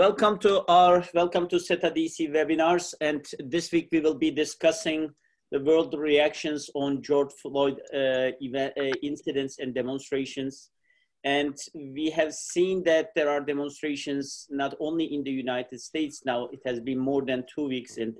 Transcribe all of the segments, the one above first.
Welcome to our welcome to SETA DC webinars, and this week we will be discussing the world reactions on George Floyd uh, event, uh, incidents and demonstrations. And we have seen that there are demonstrations not only in the United States now, it has been more than two weeks, and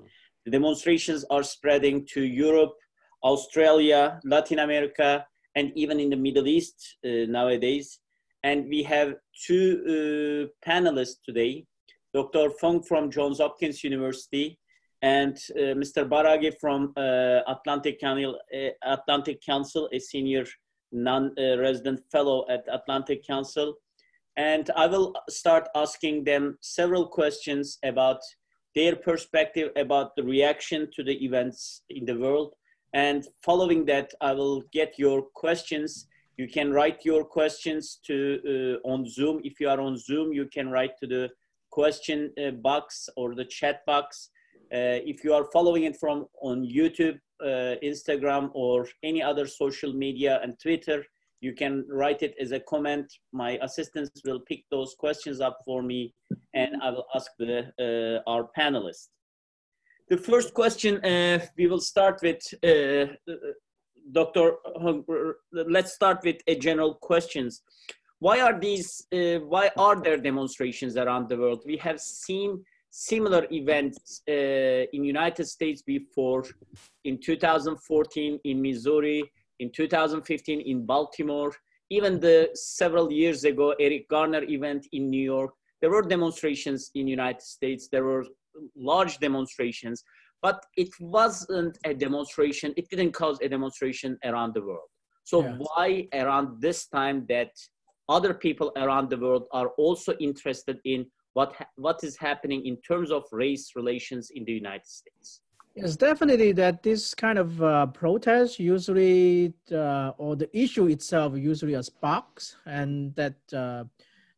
the demonstrations are spreading to Europe, Australia, Latin America, and even in the Middle East uh, nowadays. And we have two uh, panelists today, Dr. Fung from Johns Hopkins University and uh, Mr. Daragahi from uh, Atlantic, Council, uh, Atlantic Council, a senior non-resident fellow at Atlantic Council. And I will start asking them several questions about their perspective about the reaction to the events in the world. And following that, I will get your questions. You can write your questions to uh, on Zoom. If you are on Zoom, you can write to the question uh, box or the chat box. Uh, if you are following it from on YouTube, uh, Instagram, or any other social media and Twitter, you can write it as a comment. My assistants will pick those questions up for me and I will ask the, uh, our panelists. The first question uh, we will start with, uh, Dr. Let's start with a general questions. Why are these, uh, why are there demonstrations around the world? We have seen similar events uh, in United States before in 2014 in Missouri, in 2015 in Baltimore, even the several years ago Eric Garner event in New York. There were demonstrations in United States. There were large demonstrations, but it wasn't a demonstration. It didn't cause a demonstration around the world. So yes. why around this time that other people around the world are also interested in what what is happening in terms of race relations in the United States. Yes, definitely. That this kind of uh, protest usually, uh, or the issue itself, usually a sparks, and that uh,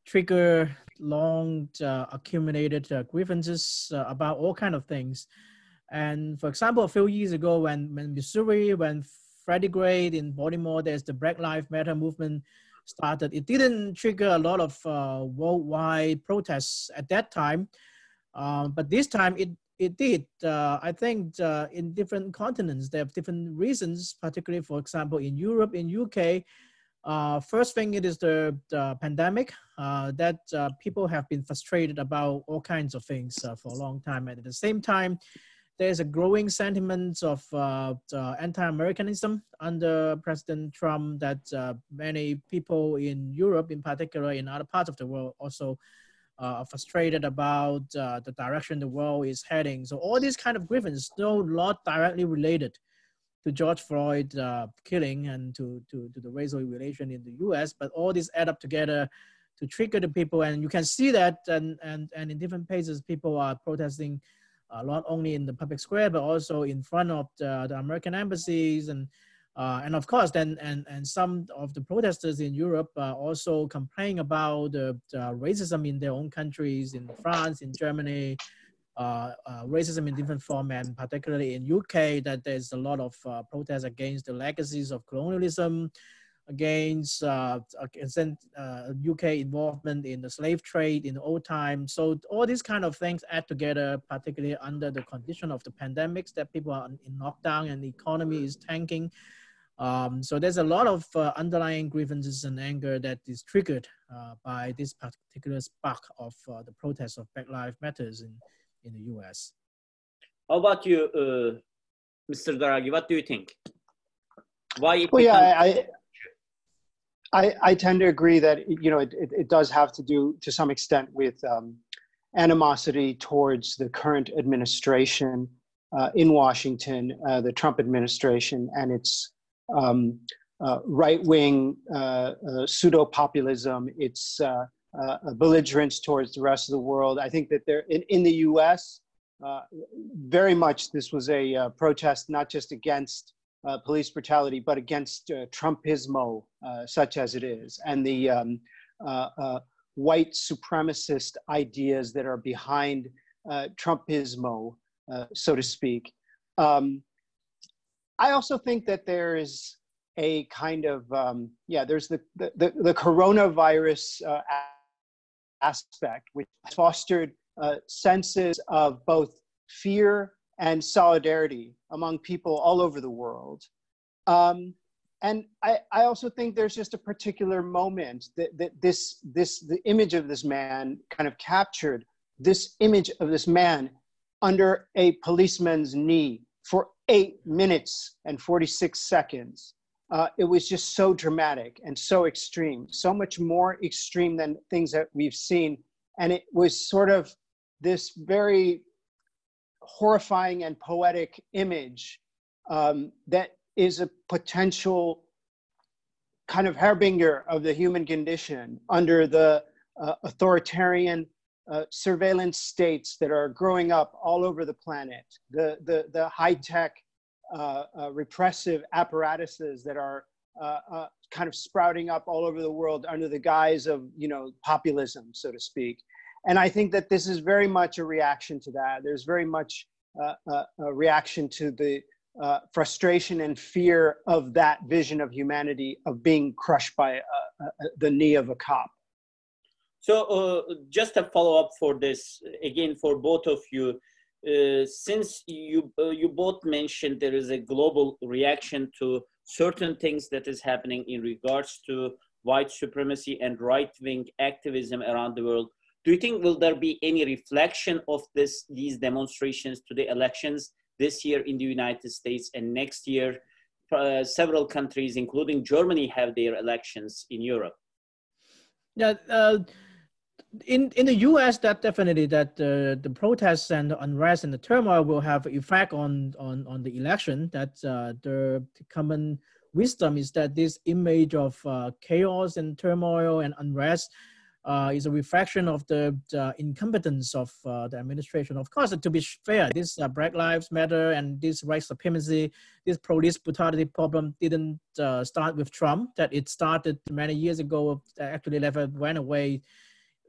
trigger long uh, accumulated uh, grievances uh, about all kind of things. And for example, a few years ago, when when Missouri, when Freddie Gray in Baltimore, there's the Black Lives Matter movement started. It didn't trigger a lot of uh, worldwide protests at that time, um, but this time it it did. Uh, I think uh, in different continents they have different reasons. Particularly, for example, in Europe, in UK. Uh, first thing, it is the, the pandemic uh, that uh, people have been frustrated about all kinds of things for a long time. And at the same time, there's a growing sentiment of uh, anti-Americanism under President Trump that uh, many people in Europe, in particular, in other parts of the world, also uh, are frustrated about uh, the direction the world is heading. So all these kind of grievances, though not directly related to George Floyd uh, killing and to, to, to the racial relation in the U.S., but all these add up together to trigger the people, and you can see that, and and and in different places, people are protesting uh, not only in the public square but also in front of the, the American embassies and uh, and of course then and and some of the protesters in Europe uh, also complain about the, racism in their own countries in France in Germany uh, uh, racism in different form and particularly in UK that there's a lot of uh, protests against the legacies of colonialism against uh, against uh, UK involvement in the slave trade in the old time. So all these kind of things add together, particularly under the condition of the pandemics that people are in lockdown and the economy is tanking. Um, so there's a lot of uh, underlying grievances and anger that is triggered uh, by this particular spark of uh, the protests of Black Lives Matters in, in the US. How about you, uh, Mr. Daragahi? What do you think? Why? Well, yeah, I, I, I tend to agree that you know it, it, it, does have to do to some extent with um, animosity towards the current administration uh, in Washington, uh, the Trump administration, and its um, uh, right-wing uh, uh, pseudo-populism, its uh, belligerence towards the rest of the world. I think that there in, in the U.S. very much this was a protest not just against uh, police brutality, but against uh, Trumpismo, uh, such as it is, and the um, uh, uh, white supremacist ideas that are behind uh, Trumpismo, so to speak. Um, I also think that there is a kind of um, yeah, there's the the, the, the coronavirus aspect, which fostered senses of both fear and solidarity among people all over the world. Um, and I, I also think there's just a particular moment that, that this, this, the image of this man kind of captured this image of this man under a policeman's knee for eight minutes and 46 seconds. Uh, it was just so dramatic and so extreme, so much more extreme than things that we've seen. And it was sort of this very horrifying and poetic image um, that is a potential kind of harbinger of the human condition under the uh, authoritarian uh, surveillance states that are growing up all over the planet, the, the, the high tech uh, uh, repressive apparatuses that are uh, uh, kind of sprouting up all over the world under the guise of, you know, populism, so to speak. And I think that this is very much a reaction to that. There's very much a reaction to the uh, frustration and fear of that vision of humanity of being crushed by uh, uh, the knee of a cop. So, uh, just a follow up for this again for both of you. Uh, since you uh, you both mentioned there is a global reaction to certain things that is happening in regards to white supremacy and right wing activism around the world, do you think will there be any reflection of this these demonstrations to the elections this year in the United States and next year uh, several countries, including Germany, have their elections in Europe. Yeah, uh, in in the U.S., that definitely that uh, the protests and the unrest and the turmoil will have effect on on on the election. That uh, the common wisdom is that this image of uh, chaos and turmoil and unrest uh, is a reflection of the, the incompetence of uh, the administration. Of course, to be fair, this uh, Black Lives Matter and this white supremacy, this police brutality problem didn't uh, start with Trump. That it started many years ago. Actually, never went away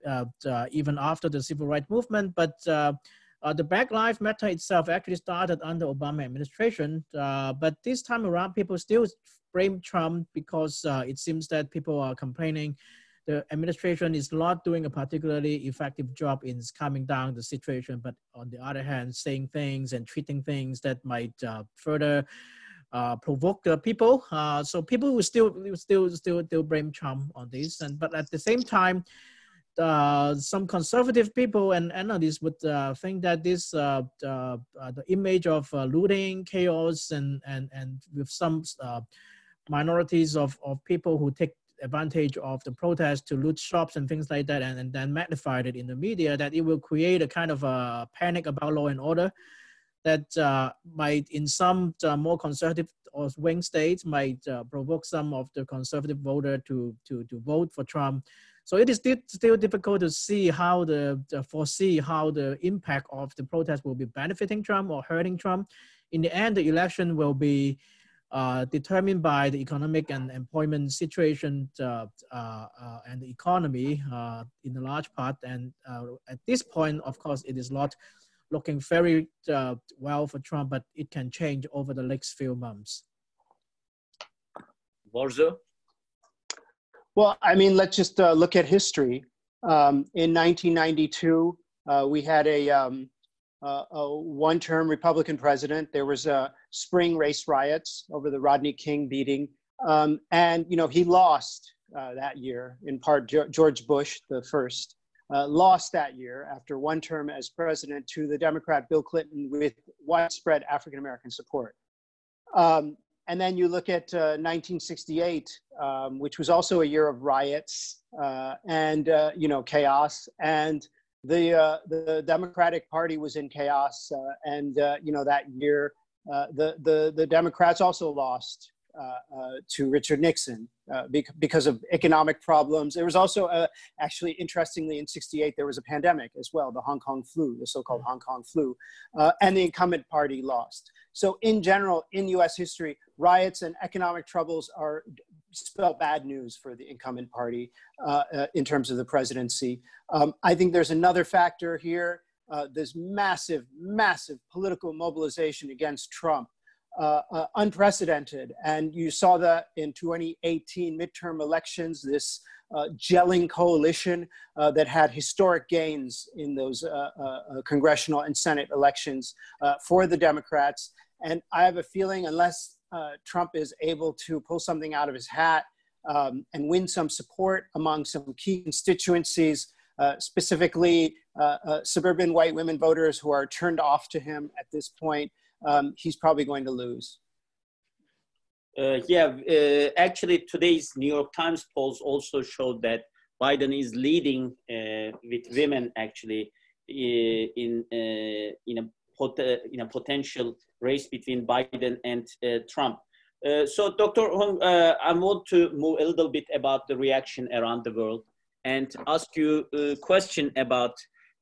uh, uh, even after the civil rights movement. But the Black Lives Matter itself actually started under Obama administration. but this time around, people still blame Trump because it seems that people are complaining the administration is not doing a particularly effective job in calming down the situation, but on the other hand, saying things and treating things that might uh, further uh, provoke the people. Uh, so people will still still still still blame Trump on this, and but at the same time. Uh, some conservative people and analysts would uh, think that this uh, uh the image of uh, looting, chaos, and and and with some uh, minorities of, of people who take advantage of the protest to loot shops and things like that and, and then magnified it in the media that it will create a kind of a panic about law and order that uh, might in some uh, more conservative or swing states might uh, provoke some of the conservative voter to, to, to vote for Trump. So it is still, still difficult to see how the, the foresee how the impact of the protest will be benefiting Trump or hurting Trump. In the end, the election will be uh, determined by the economic and employment situation uh, uh, uh and the economy uh, in a large part. And at this point, of course, it is not looking very well for Trump, but it can change over the next few months. Borzou? Well, I mean, let's just look at history. Um, in 1992, we had a, um, a one-term Republican president. There was a spring race riots over the Rodney King beating. Um, and, you know, he lost uh, that year, in part, George Bush, the first, uh, lost that year after one term as president to the Democrat Bill Clinton with widespread African American support. Um, and then you look at uh, 1968, um, which was also a year of riots uh, and, uh, you know, chaos. And the, uh, the Democratic Party was in chaos. and, you know, that year, uh, the, the, the Democrats also lost uh, uh, to Richard Nixon uh, because of economic problems. There was also, uh, actually, interestingly, in 68, there was a pandemic as well, the Hong Kong flu, the so called Hong Kong flu, uh, and the incumbent party lost. So, in general, in US history, riots and economic troubles are spell bad news for the incumbent party in terms of the presidency. Um, I think there's another factor here uh, this massive, massive political mobilization against Trump, uh, uh, unprecedented. And you saw that in 2018 midterm elections, this uh, gelling coalition uh, that had historic gains in those uh, uh, uh congressional and Senate elections uh, for the Democrats. And I have a feeling, unless Trump is able to pull something out of his hat um, and win some support among some key constituencies, specifically suburban white women voters who are turned off to him at this point, um, he's probably going to lose. Uh, yeah, uh, actually, today's New York Times polls also showed that Biden is leading uh, with women actually uh, in uh, in a pot- uh, in a potential race between Biden and uh, Trump. Uh, so, Dr. Hung, uh, I want to move a little bit about the reaction around the world and ask you a question about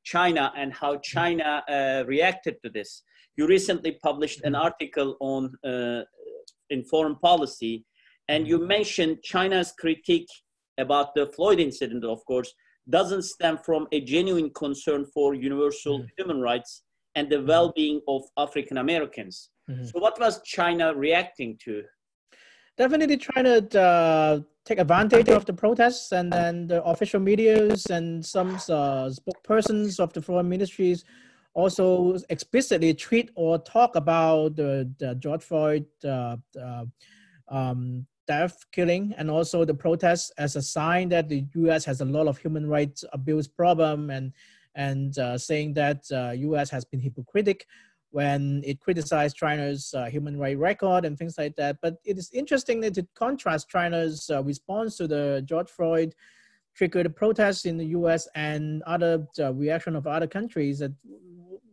China and how China reacted to this. You recently published an article on in foreign policy. And you mentioned China's critique about the Floyd incident, of course, doesn't stem from a genuine concern for universal mm-hmm. human rights and the well being of African Americans. Mm-hmm. So, what was China reacting to? Definitely trying to uh, take advantage of the protests, and then the official medias and some uh, spokespersons of the foreign ministries also explicitly treat or talk about the, the George Floyd uh, uh, um, death killing and also the protests as a sign that the U.S. has a lot of human rights abuse problem and and uh, saying that U.S. Uh, has been hypocritic when it criticized China's uh, human rights record and things like that. But it is interesting that it contrasts China's uh, response to the George Floyd triggered protests in the U.S. and other reaction of other countries that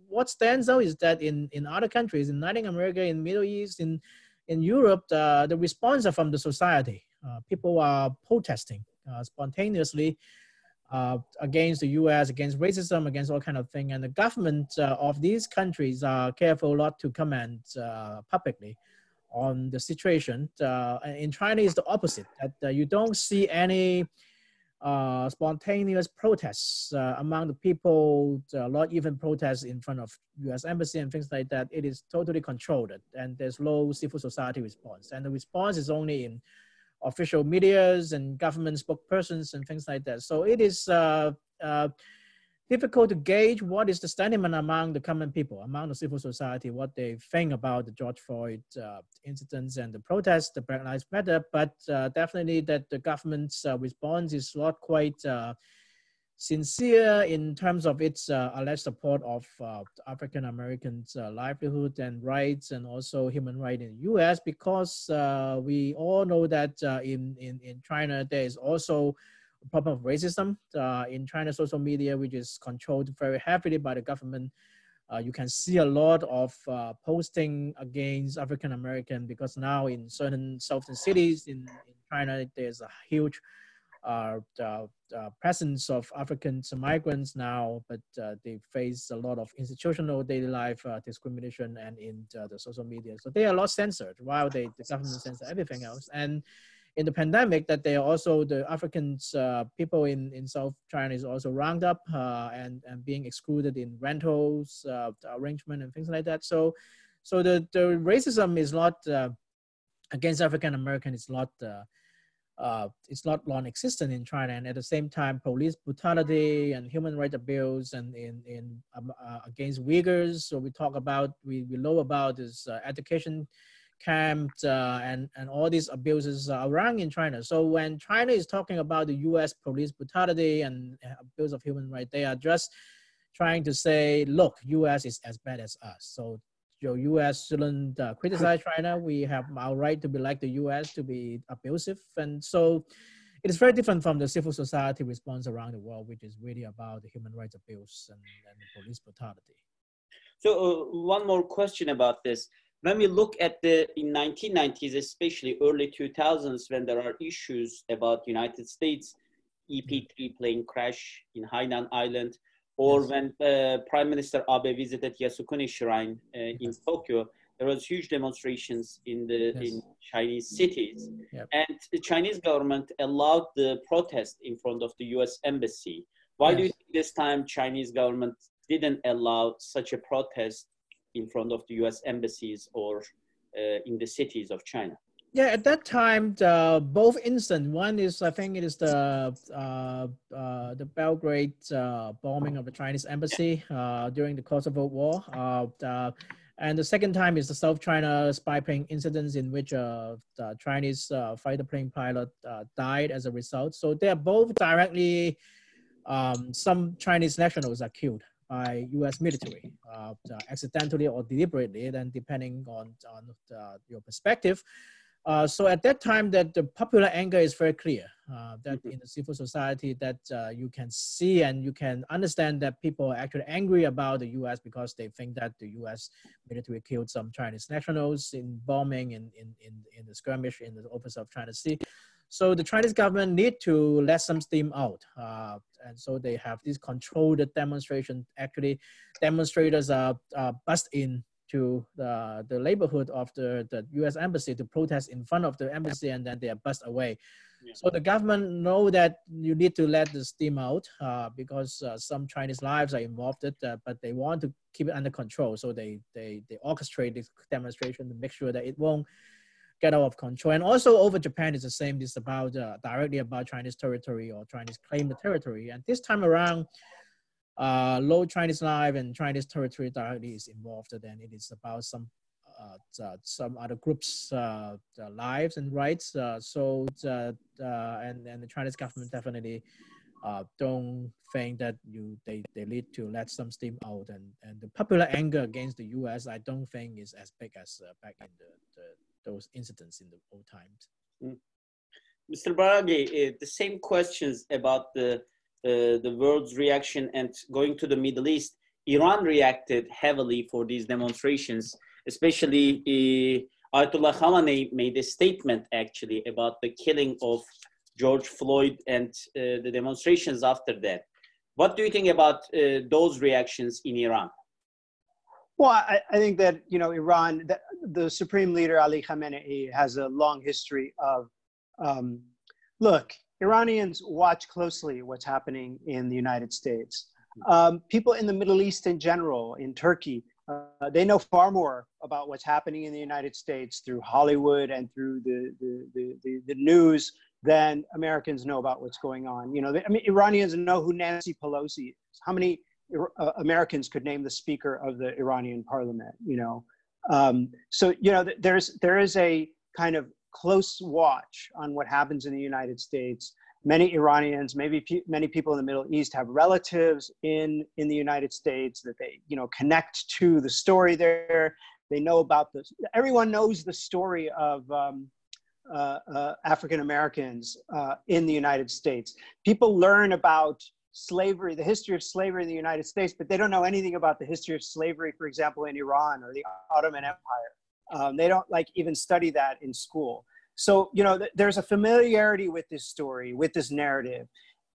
what stands out is that in, in other countries, in Latin America, in Middle East, in, in Europe, uh, the response are from the society. Uh, people are protesting uh, spontaneously uh, against the U.S., against racism, against all kind of thing. And the government uh, of these countries are careful not to comment uh, publicly on the situation. in China, is the opposite. That you don't see any uh, spontaneous protests uh, among the people, uh, not even protests in front of U.S. embassy and things like that. It is totally controlled, and there's low civil society response. And the response is only in official medias and government spokespersons and things like that. So it is uh, uh, difficult to gauge what is the sentiment among the common people, among the civil society, what they think about the George Floyd uh, incidents and the protests, the Black Lives Matter. But uh, definitely that the government's uh, response is not quite uh, sincere in terms of its uh, alleged support of uh, African Americans' livelihood and rights and also human rights in the U.S. because we all know that in, in, in China there is also a problem of racism uh, in China social media, which is controlled very heavily by the government. Uh, you can see a lot of uh, posting against African American because now in certain southern cities in, in China, there's a huge uh, uh, presence of African migrants now, but uh, they face a lot of institutional daily life discrimination and in the social media. So they are a lot censored while they, the government censor everything else. And in the pandemic that they are also the African uh, people in, in South China is also round up uh, and and being excluded in rentals uh, arrangement and things like that. So so the the racism is not uh, against African American. It's not. Uh, uh, it's not non-existent in China, and at the same time, police brutality and human rights abuse, and in in um, against Uyghurs. So we talk about we, we know about this education camps uh, and, and all these abuses around in China. So when China is talking about the US police brutality and abuse of human rights, they are just trying to say, look, US is as bad as us. So the US shouldn't uh, criticize China. We have our right to be like the US, to be abusive. And so it is very different from the civil society response around the world, which is really about the human rights abuse and, and police brutality. So uh, one more question about this when we look at the in 1990s especially early 2000s when there are issues about united states ep3 plane crash in hainan island or yes. when uh, prime minister abe visited yasukuni shrine uh, in tokyo there was huge demonstrations in the yes. in chinese cities yep. and the chinese government allowed the protest in front of the us embassy why yes. do you think this time chinese government didn't allow such a protest in front of the U.S. embassies or uh, in the cities of China? Yeah, at that time, the, both incidents. One is, I think, it is the uh, uh, the Belgrade uh, bombing of the Chinese embassy uh, during the Kosovo War. Uh, the, and the second time is the South China spy plane incidents in which uh, the Chinese fighter plane pilot died as a result. So they are both directly. Um, some Chinese nationals are killed by U.S. military, accidentally or deliberately, then depending on on your perspective. Uh, so at that time, that the popular anger is very clear. Uh, that mm-hmm. in the civil society, that uh, you can see and you can understand that people are actually angry about the U.S. because they think that the U.S. military killed some Chinese nationals in bombing in in in, in the skirmish in the office of China Sea. So the Chinese government need to let some steam out, uh, and so they have this controlled demonstration. Actually, demonstrators are, are bust in to the, the neighborhood of the, the U.S. embassy to protest in front of the embassy, and then they are bussed away. Yeah. So the government know that you need to let the steam out uh, because uh, some Chinese lives are involved, uh, but they want to keep it under control. So they they they orchestrate this demonstration to make sure that it won't get out of control. And also over Japan is the same. It's about uh, directly about Chinese territory or Chinese claim the territory. And this time around, uh, low Chinese life and Chinese territory directly is involved, then it is about some uh, uh some other groups' uh, lives and rights. Uh, so and and the Chinese government definitely don't think that you they, they need to let some steam out and, and the popular anger against the U.S. I don't think is as big as back in the, the, those incidents in the old times. Mm. Mr. Daragahi, the same questions about the uh, the world's reaction and going to the Middle East, Iran reacted heavily for these demonstrations, especially uh, Ayatollah Khamenei made a statement actually about the killing of George Floyd and uh, the demonstrations after that. What do you think about uh, those reactions in Iran? Well, I, I, think that you know Iran, the, the, supreme leader Ali Khamenei has a long history of um, look. Iranians watch closely what's happening in the United States. Um, people in the Middle East in general, in Turkey, uh, they know far more about what's happening in the United States through Hollywood and through the, the, the, the, the news than Americans know about what's going on. You know, they, I mean, Iranians know who Nancy Pelosi is. How many uh, Americans could name the speaker of the Iranian parliament, you know? Um, so, you know, there's, there is a kind of close watch on what happens in the United States. Many Iranians, maybe many people in the Middle East have relatives in, in the United States that they, you know, connect to the story there. They know about this. Everyone knows the story of um, uh, uh, African Americans uh, in the United States. People learn about slavery, the history of slavery in the United States, but they don't know anything about the history of slavery, for example, in Iran or the Ottoman Empire. Um, they don't like even study that in school. So, you know, th- there's a familiarity with this story, with this narrative,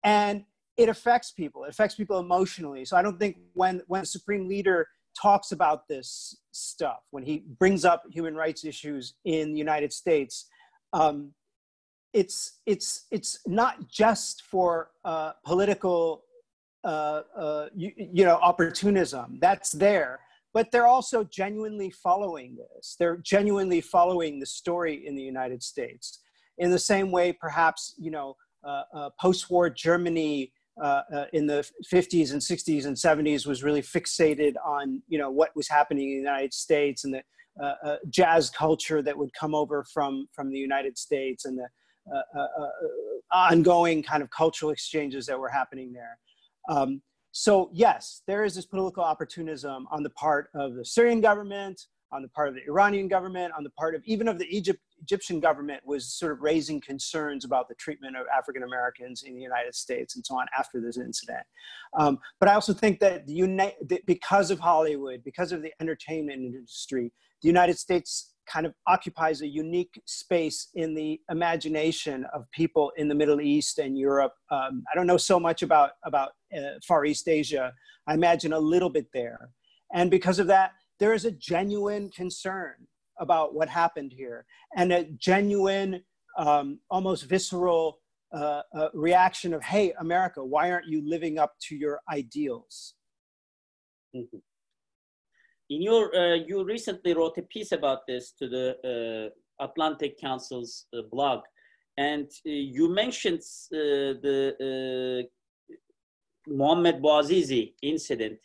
and it affects people. It affects people emotionally. So I don't think when, when the supreme leader talks about this stuff, when he brings up human rights issues in the United States, um, it's, it's, it's not just for uh, political, uh, uh, you, you know, opportunism. That's there but they're also genuinely following this. They're genuinely following the story in the United States. In the same way, perhaps, you know, uh, uh, post-war Germany uh, uh in the 50s and 60s and 70s was really fixated on, you know, what was happening in the United States and the uh, uh, jazz culture that would come over from, from the United States and the ongoing kind of cultural exchanges that were happening there. Um, so yes, there is this political opportunism on the part of the Syrian government, on the part of the Iranian government, on the part of even of the Egypt, Egyptian government was sort of raising concerns about the treatment of African Americans in the United States and so on after this incident. Um, but I also think that, the that because of Hollywood, because of the entertainment industry, the United States kind of occupies a unique space in the imagination of people in the Middle East and Europe. Um, I don't know so much about, about uh, Far East Asia. I imagine a little bit there. And because of that, there is a genuine concern about what happened here and a genuine, um, almost visceral uh, uh, reaction of, hey, America, why aren't you living up to your ideals? Mm-hmm in your uh, you recently wrote a piece about this to the uh, Atlantic Council's uh, blog. And uh, you mentioned uh, the Mohammed Bouazizi incident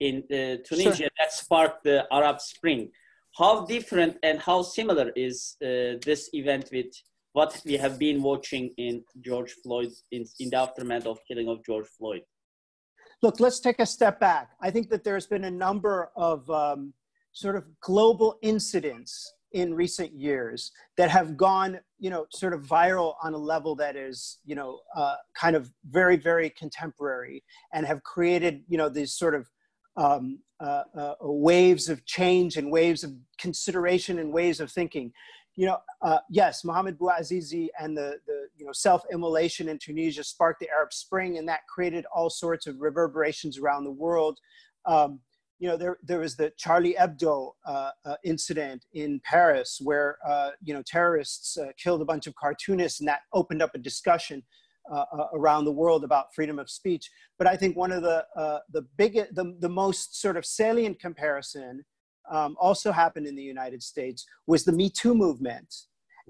in Tunisia sure. that sparked the Arab Spring. How different and how similar is this event with what we have been watching in George Floyd, in, in the aftermath of killing of George Floyd? Look, let's take a step back. I think that there's been a number of um, sort of global incidents in recent years that have gone, you know, sort of viral on a level that is, you know, uh, kind of very, very contemporary and have created, you know, these sort of um, uh, uh, waves of change and waves of consideration and ways of thinking. You know, uh, yes, Mohamed Bouazizi and the, the you know, self-immolation in Tunisia sparked the Arab Spring, and that created all sorts of reverberations around the world. Um, you know, there, there was the Charlie Hebdo uh, uh, incident in Paris where, uh, you know, terrorists uh, killed a bunch of cartoonists and that opened up a discussion uh, around the world about freedom of speech. But I think one of the, the biggest, the, the most sort of salient comparison um, also happened in the United States was the Me Too movement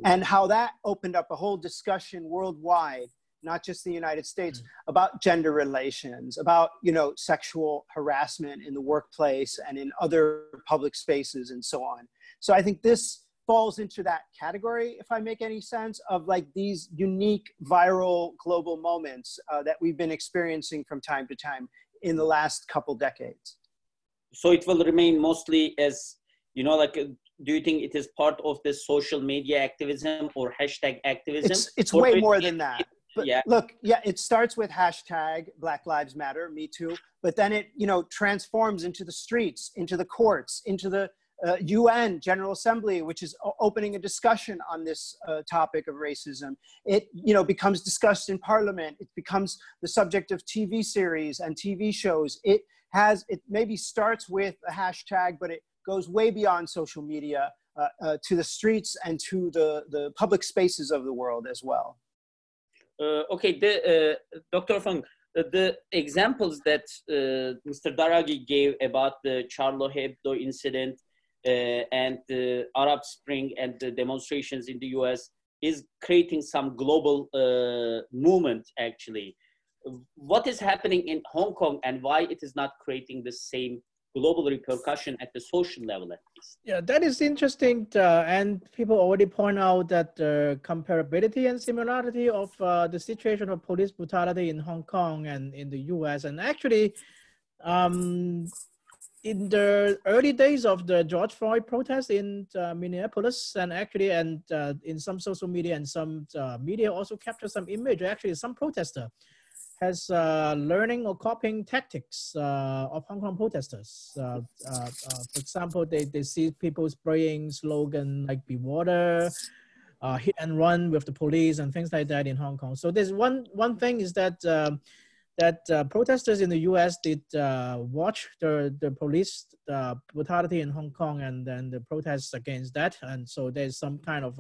and how that opened up a whole discussion worldwide not just the United States, mm-hmm. about gender relations, about you know sexual harassment in the workplace and in other public spaces and so on. So I think this falls into that category, if I make any sense, of like these unique viral global moments uh, that we've been experiencing from time to time in the last couple decades. So it will remain mostly as you know, like. Uh, do you think it is part of the social media activism or hashtag activism? It's, it's way more than that but yeah. look, yeah, it starts with hashtag Black Lives Matter, Me Too, but then it, you know, transforms into the streets, into the courts, into the uh, UN General Assembly, which is opening a discussion on this uh, topic of racism. It, you know, becomes discussed in Parliament. It becomes the subject of TV series and TV shows. It has, it maybe starts with a hashtag, but it goes way beyond social media uh, uh to the streets and to the, the public spaces of the world as well. Uh, okay, the, uh, Dr. Fung, uh, the examples that Mr. Daragahi gave about the Charlie Hebdo incident and the Arab Spring and the demonstrations in the US is creating some global movement actually what is happening in Hong Kong and why it is not creating the same global repercussion at the social level at least. Yeah, that is interesting. Uh, and people already point out that the comparability and similarity of uh, the situation of police brutality in Hong Kong and in the US. And actually, um, in the early days of the George Floyd protest in uh, Minneapolis, and actually, and uh, in some social media and some uh, media also capture some image. Actually, some protester has uh, learning or copying tactics uh, of Hong Kong protesters. Uh, uh, uh, for example, they, they see people spraying slogan like "Be water," uh, hit and run with the police and things like that in Hong Kong. So there's one one thing is that um, that protesters in the U.S. did watch the the police brutality in Hong Kong and then the protests against that, and so there's some kind of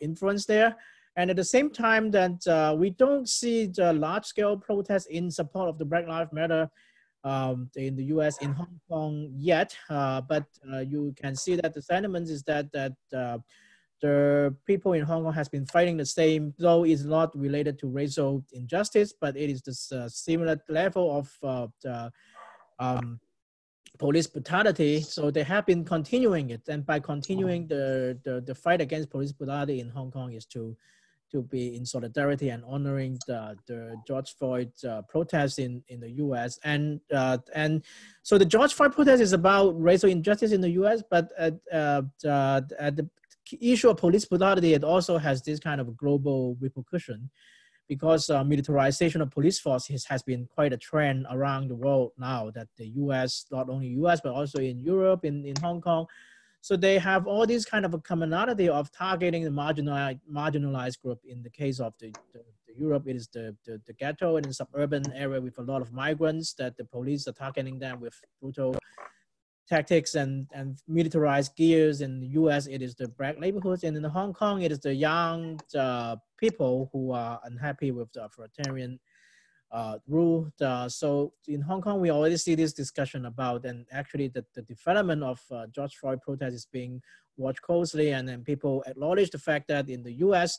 influence there. And at the same time that uh, we don't see the large scale protests in support of the Black Lives Matter um, in the US, in Hong Kong yet, uh, but uh, you can see that the sentiment is that, that uh, the people in Hong Kong has been fighting the same, though it's not related to racial injustice, but it is this uh, similar level of uh, the, um, police brutality. So they have been continuing it. And by continuing the, the, the fight against police brutality in Hong Kong is to to be in solidarity and honoring the, the George Floyd uh, protests in, in the U.S. And uh, and so the George Floyd protest is about racial injustice in the U.S., but at, uh, at the issue of police brutality, it also has this kind of global repercussion because uh, militarization of police forces has been quite a trend around the world now that the U.S., not only U.S., but also in Europe, in, in Hong Kong, so they have all these kind of a commonality of targeting the marginalized, marginalized group. In the case of the, the, the Europe, it is the, the, the, ghetto and the suburban area with a lot of migrants that the police are targeting them with brutal tactics and, and militarized gears. In the US, it is the black neighborhoods. And in Hong Kong, it is the young uh, people who are unhappy with the authoritarian uh, rule. Uh, so in Hong Kong, we already see this discussion about, and actually the, the development of uh, George Floyd protest is being watched closely, and then people acknowledge the fact that in the U.S.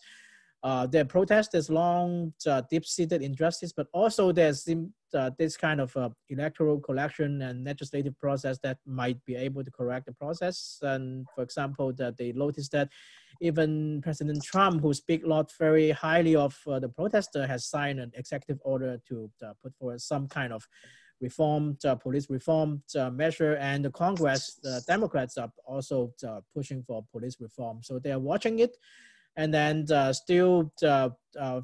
Uh, their protest is long, uh, deep-seated injustice, but also there's uh, this kind of uh, electoral collection and legislative process that might be able to correct the process. And for example, that they noticed that even President Trump, who speaks a lot very highly of uh, the protester, has signed an executive order to uh, put forward some kind of reform, uh, police reform uh, measure, and the Congress, the Democrats are also uh, pushing for police reform. So they are watching it, and then uh, still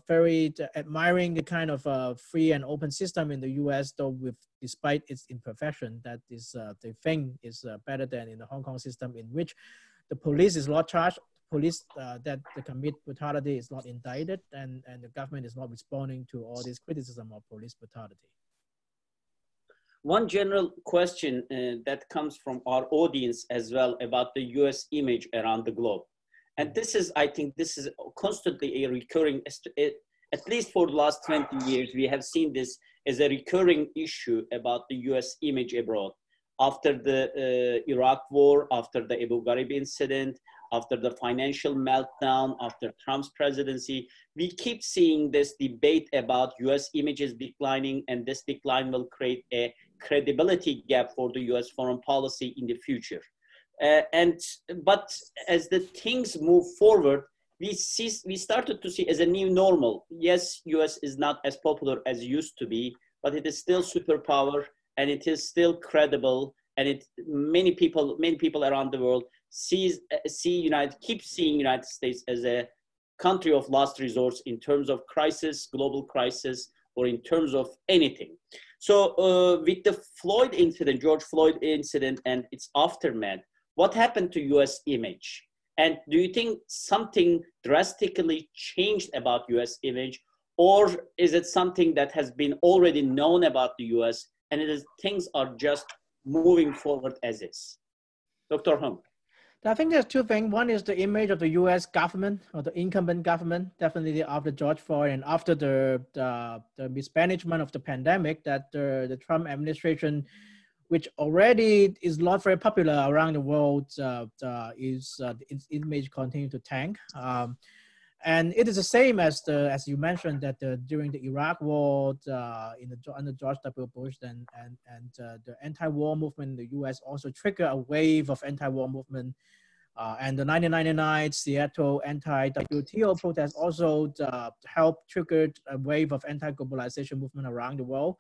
very admiring the kind of free and open system in the U.S. Though with despite its imperfection, that is the thing is better than in the Hong Kong system in which the police is not charged police uh, that the commit brutality is not indicted and, and the government is not responding to all this criticism of police brutality. One general question uh, that comes from our audience as well about the US image around the globe. And this is, I think, this is constantly a recurring, at least for the last 20 years, we have seen this as a recurring issue about the US image abroad. After the uh, Iraq war, after the Abu Ghraib incident, after the financial meltdown, after Trump's presidency, we keep seeing this debate about US images declining, and this decline will create a credibility gap for the US foreign policy in the future. Uh, and but as the things move forward, we see we started to see as a new normal. Yes, US is not as popular as used to be, but it is still superpower and it is still credible. And it many people many people around the world sees see United keep seeing United States as a country of last resort in terms of crisis, global crisis, or in terms of anything. So uh, with the Floyd incident, George Floyd incident, and its aftermath, what happened to U.S. image? And do you think something drastically changed about U.S. image, or is it something that has been already known about the U.S. and it is things are just moving forward as is? Dr. Hung. I think there's two things. One is the image of the U.S. government or the incumbent government, definitely after George Floyd and after the the, the mismanagement of the pandemic, that the, the Trump administration, which already is not very popular around the world, uh, uh, is uh, its image continue to tank. Um, and it is the same as the as you mentioned that the, during the Iraq War uh, in the under George W. Bush and and and uh, the anti-war movement in the U.S. also triggered a wave of anti-war movement, uh, and the 1999 Seattle anti-WTO protest also uh, helped trigger a wave of anti-globalization movement around the world.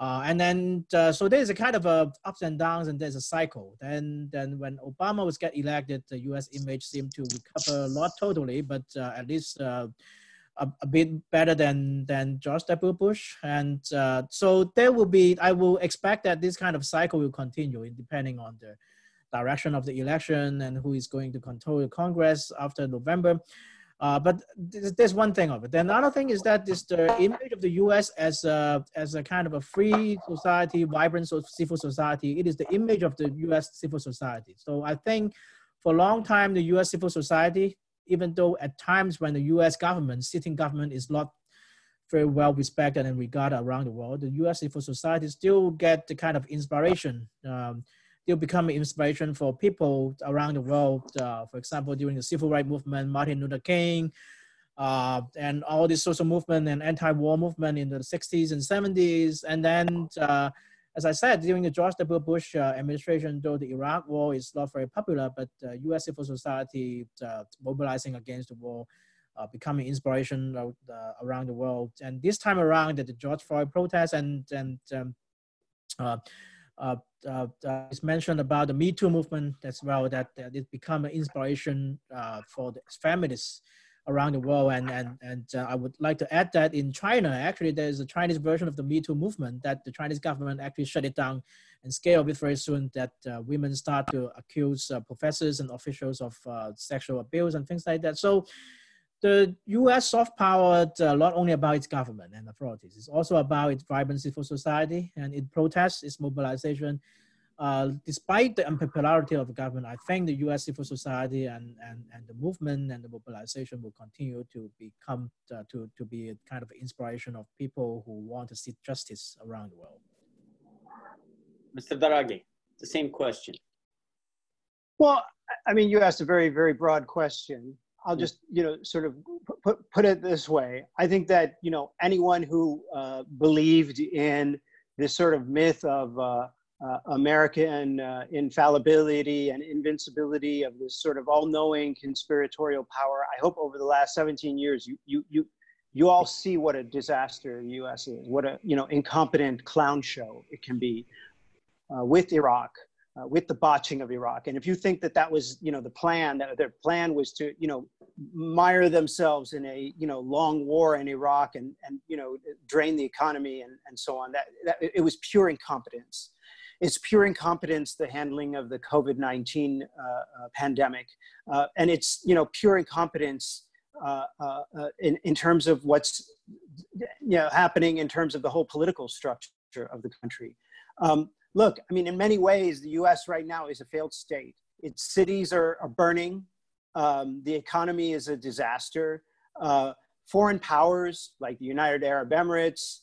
Uh, and then, uh, so there's a kind of a ups and downs, and there's a cycle. Then, then when Obama was get elected, the U.S. image seemed to recover not totally, but uh, at least uh, a, a, bit better than than George W. Bush. And uh, so there will be, I will expect that this kind of cycle will continue, depending on the direction of the election and who is going to control the Congress after November. Uh, but there's one thing of it. Then another thing is that this the image of the U.S. as a as a kind of a free society, vibrant civil society. It is the image of the U.S. civil society. So I think for a long time the U.S. civil society, even though at times when the U.S. government, sitting government, is not very well respected and regarded around the world, the U.S. civil society still get the kind of inspiration. Um, still become inspiration for people around the world. Uh, for example, during the civil rights movement, Martin Luther King, uh, and all this social movement and anti-war movement in the 60s and 70s. And then, uh, as I said, during the George W. Bush uh, administration, though the Iraq war is not very popular, but U.S. civil society uh, mobilizing against the war uh, becoming inspiration around the world. And this time around, the George Floyd protests and, and um, uh, uh, uh, it's mentioned about the Me Too movement as well, that, that it become an inspiration uh, for the feminists around the world. And, and, and uh, I would like to add that in China, actually, there's a Chinese version of the Me Too movement that the Chinese government actually shut it down and scale it very soon that uh, women start to accuse professors and officials of sexual abuse and things like that. So the U.S. soft power uh, not only about its government and authorities, it's also about its vibrant civil society and its protests, its mobilization. uh, despite the unpopularity of the government, I think the U.S. civil society and, and, and the movement and the mobilization will continue to become uh, to, to be a kind of inspiration of people who want to see justice around the world. Mr. Daragahi, the same question. Well, I mean, you asked a very, very broad question. I'll just, you know, sort of put, put it this way. I think that, you know, anyone who uh, believed in this sort of myth of uh, uh, American uh, infallibility and invincibility of this sort of all-knowing conspiratorial power. I hope over the last 17 years, you you you you all see what a disaster the U.S. is, what a you know incompetent clown show it can be uh, with Iraq, uh, with the botching of Iraq. And if you think that that was you know the plan, that their plan was to you know mire themselves in a you know long war in Iraq and and you know drain the economy and and so on, that, that it was pure incompetence it's pure incompetence, the handling of the COVID-19 uh, uh, pandemic. Uh, and it's, you know, pure incompetence uh, uh, in, in terms of what's, you know, happening in terms of the whole political structure of the country. Um, look, I mean, in many ways, the US right now is a failed state. Its cities are, are burning. Um, the economy is a disaster. foreign powers like the United Arab Emirates,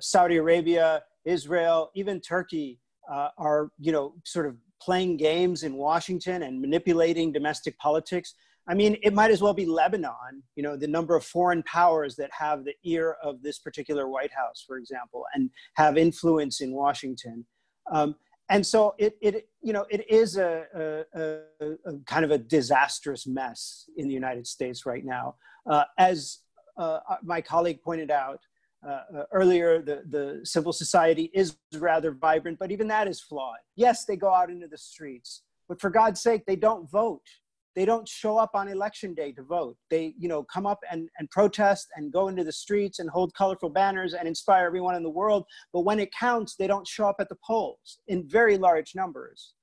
Saudi Arabia, Israel, even Turkey uh, are, you know, sort of playing games in Washington and manipulating domestic politics. I mean, it might as well be Lebanon, you know, the number of foreign powers that have the ear of this particular White House, for example, and have influence in Washington. Um, and so it, it, you know, it is a, a, a, kind of a disastrous mess in the United States right now. Uh, as uh, my colleague pointed out, uh, uh, earlier, the, the civil society is rather vibrant, but even that is flawed. Yes, they go out into the streets, but for God's sake, they don't vote. They don't show up on election day to vote. They, you know, come up and, and protest and go into the streets and hold colorful banners and inspire everyone in the world. But when it counts, they don't show up at the polls in very large numbers.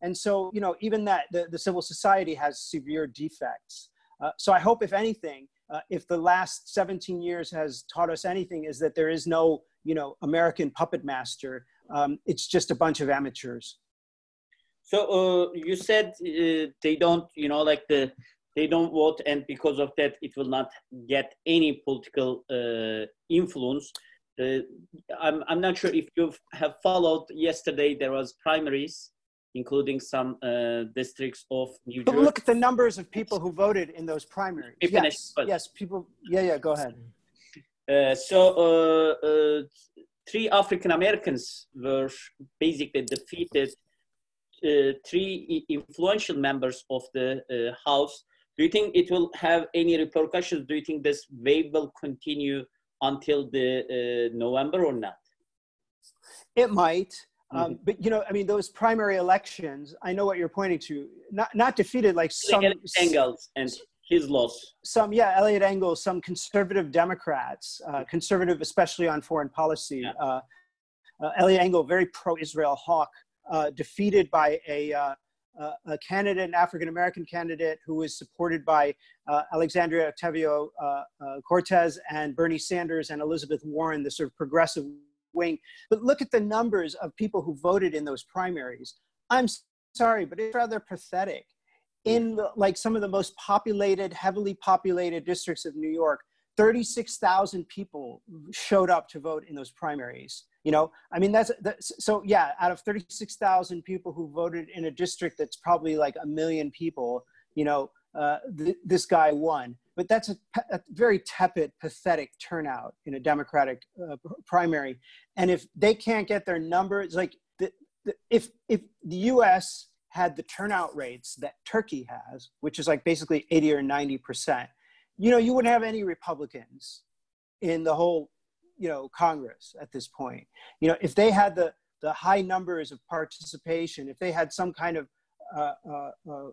And so, you know, even that, the, the civil society has severe defects. Uh, so I hope, if anything, uh, if the last 17 years has taught us anything, is that there is no, you know, American puppet master. Um, it's just a bunch of amateurs. So uh, you said uh, they don't, you know, like the they don't vote, and because of that, it will not get any political uh, influence. Uh, I'm I'm not sure if you have followed. Yesterday there was primaries including some uh, districts of New Jersey. But look at the numbers of people who voted in those primaries. Yes, yes, people. Yeah, yeah. Go ahead. Uh, so uh, uh three African Americans were basically defeated. Uh, three influential members of the uh, House. Do you think it will have any repercussions? Do you think this wave will continue until the November or not? It might. Um, mm-hmm. but you know, I mean, those primary elections. I know what you're pointing to. Not not defeated like some Engels and his loss. Some yeah, Eliot Engel, some conservative Democrats, uh, conservative especially on foreign policy. Yeah. Uh, uh, Eliot Engel, very pro-Israel hawk, uh, defeated by a uh, a candidate, an African American candidate, who was supported by uh, Alexandria Ocasio Cortez and Bernie Sanders and Elizabeth Warren, the sort of progressive wing. But look at the numbers of people who voted in those primaries. I'm sorry, but it's rather pathetic. In like some of the most populated, heavily populated districts of New York, 36,000 people showed up to vote in those primaries. You know, I mean, that's, that's so yeah, out of 36,000 people who voted in a district that's probably like a million people, you know, uh, th- this guy won. But that's a, a, very tepid, pathetic turnout in a Democratic uh, primary. And if they can't get their numbers, like the, the, if if the U.S. had the turnout rates that Turkey has, which is like basically 80 or 90 percent, you know, you wouldn't have any Republicans in the whole, you know, Congress at this point. You know, if they had the the high numbers of participation, if they had some kind of uh, uh, uh,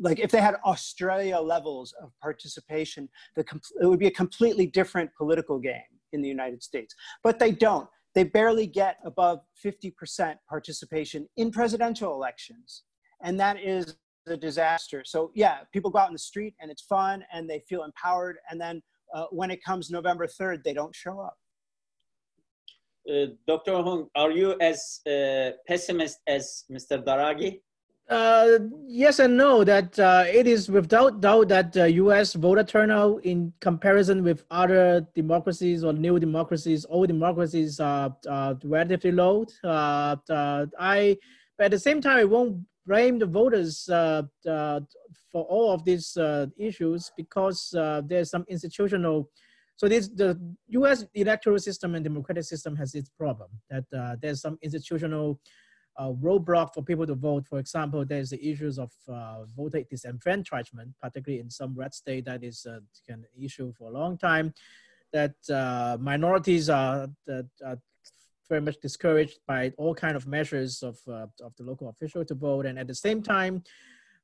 like if they had Australia levels of participation, the it would be a completely different political game in the United States. But they don't. They barely get above 50% participation in presidential elections. And that is a disaster. So yeah, people go out in the street and it's fun and they feel empowered. And then uh, when it comes November 3rd, they don't show up. uh, Dr. Hung, are you as uh, pessimist as Mr. Daragahi? Uh, yes and no. That uh, it is without doubt that the U.S. voter turnout, in comparison with other democracies or new democracies, old democracies, are uh, relatively low. Uh, uh, I, but at the same time, it won't blame the voters uh, for all of these issues because there's some institutional. So this the U.S. electoral system and democratic system has its problem. That there's some institutional uh, roadblock for people to vote. For example, there's the issues of uh, voter disenfranchisement, particularly in some red state that is uh, an issue for a long time, that uh, minorities are, that are very much discouraged by all kind of measures of, uh, of the local official to vote. And at the same time,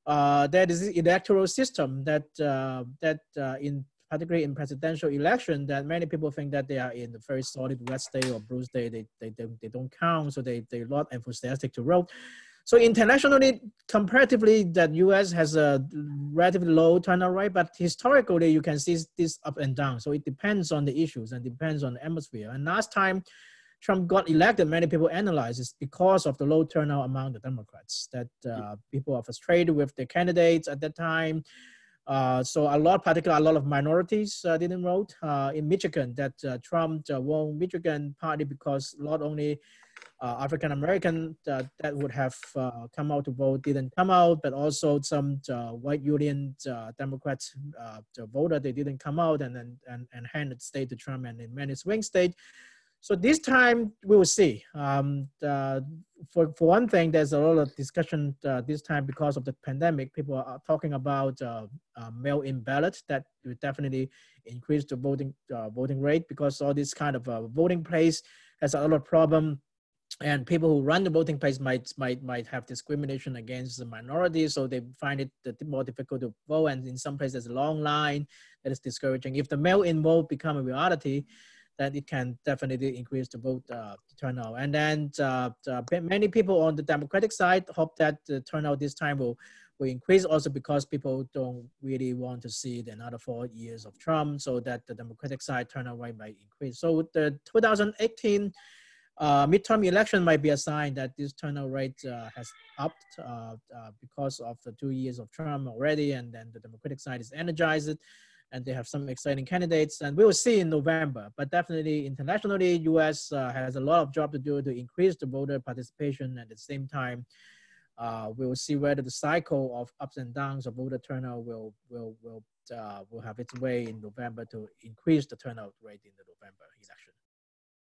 uh, there is the electoral system that, uh, that in particularly in presidential election, that many people think that they are in a very solid red state or blue state. They, they, they, they don't count, so they, they're not enthusiastic to vote. So internationally, comparatively, that U.S. has a relatively low turnout rate, but historically, you can see this up and down. So it depends on the issues and depends on the atmosphere. And last time Trump got elected, many people analyze it's because of the low turnout among the Democrats, that uh, people are frustrated with the candidates at that time. Uh, so a lot, particularly a lot of minorities uh, didn't vote uh, in Michigan. That uh, Trump uh, won Michigan partly because not only African American that would have come out to vote didn't come out, but also some white Union Democrats voter they didn't come out and and and, and handed state to Trump and in many swing states. So this time we will see. Um, uh, for, for one thing, there's a lot of discussion uh, this time because of the pandemic. People are talking about uh, uh mail-in ballot that will definitely increase the voting uh, voting rate because all this kind of uh, voting place has a lot of problem. And people who run the voting place might might might have discrimination against the minority, so they find it more difficult to vote. And in some places, there's a long line that is discouraging. If the mail-in vote become a reality, then it can definitely increase the vote uh, turnout. And then uh, many people on the Democratic side hope that the turnout this time will, will increase also because people don't really want to see another four years of Trump so that the Democratic side turnout rate might increase. So the 2018 uh, midterm election might be a sign that this turnout rate uh, has upped uh, uh because of the two years of Trump already, and then the Democratic side is energized and they have some exciting candidates and we will see in November. But definitely internationally, US uh, has a lot of job to do to increase the voter participation. At the same time, uh, we will see whether the cycle of ups and downs of voter turnout will will will uh, will have its way in November to increase the turnout rate in the November election.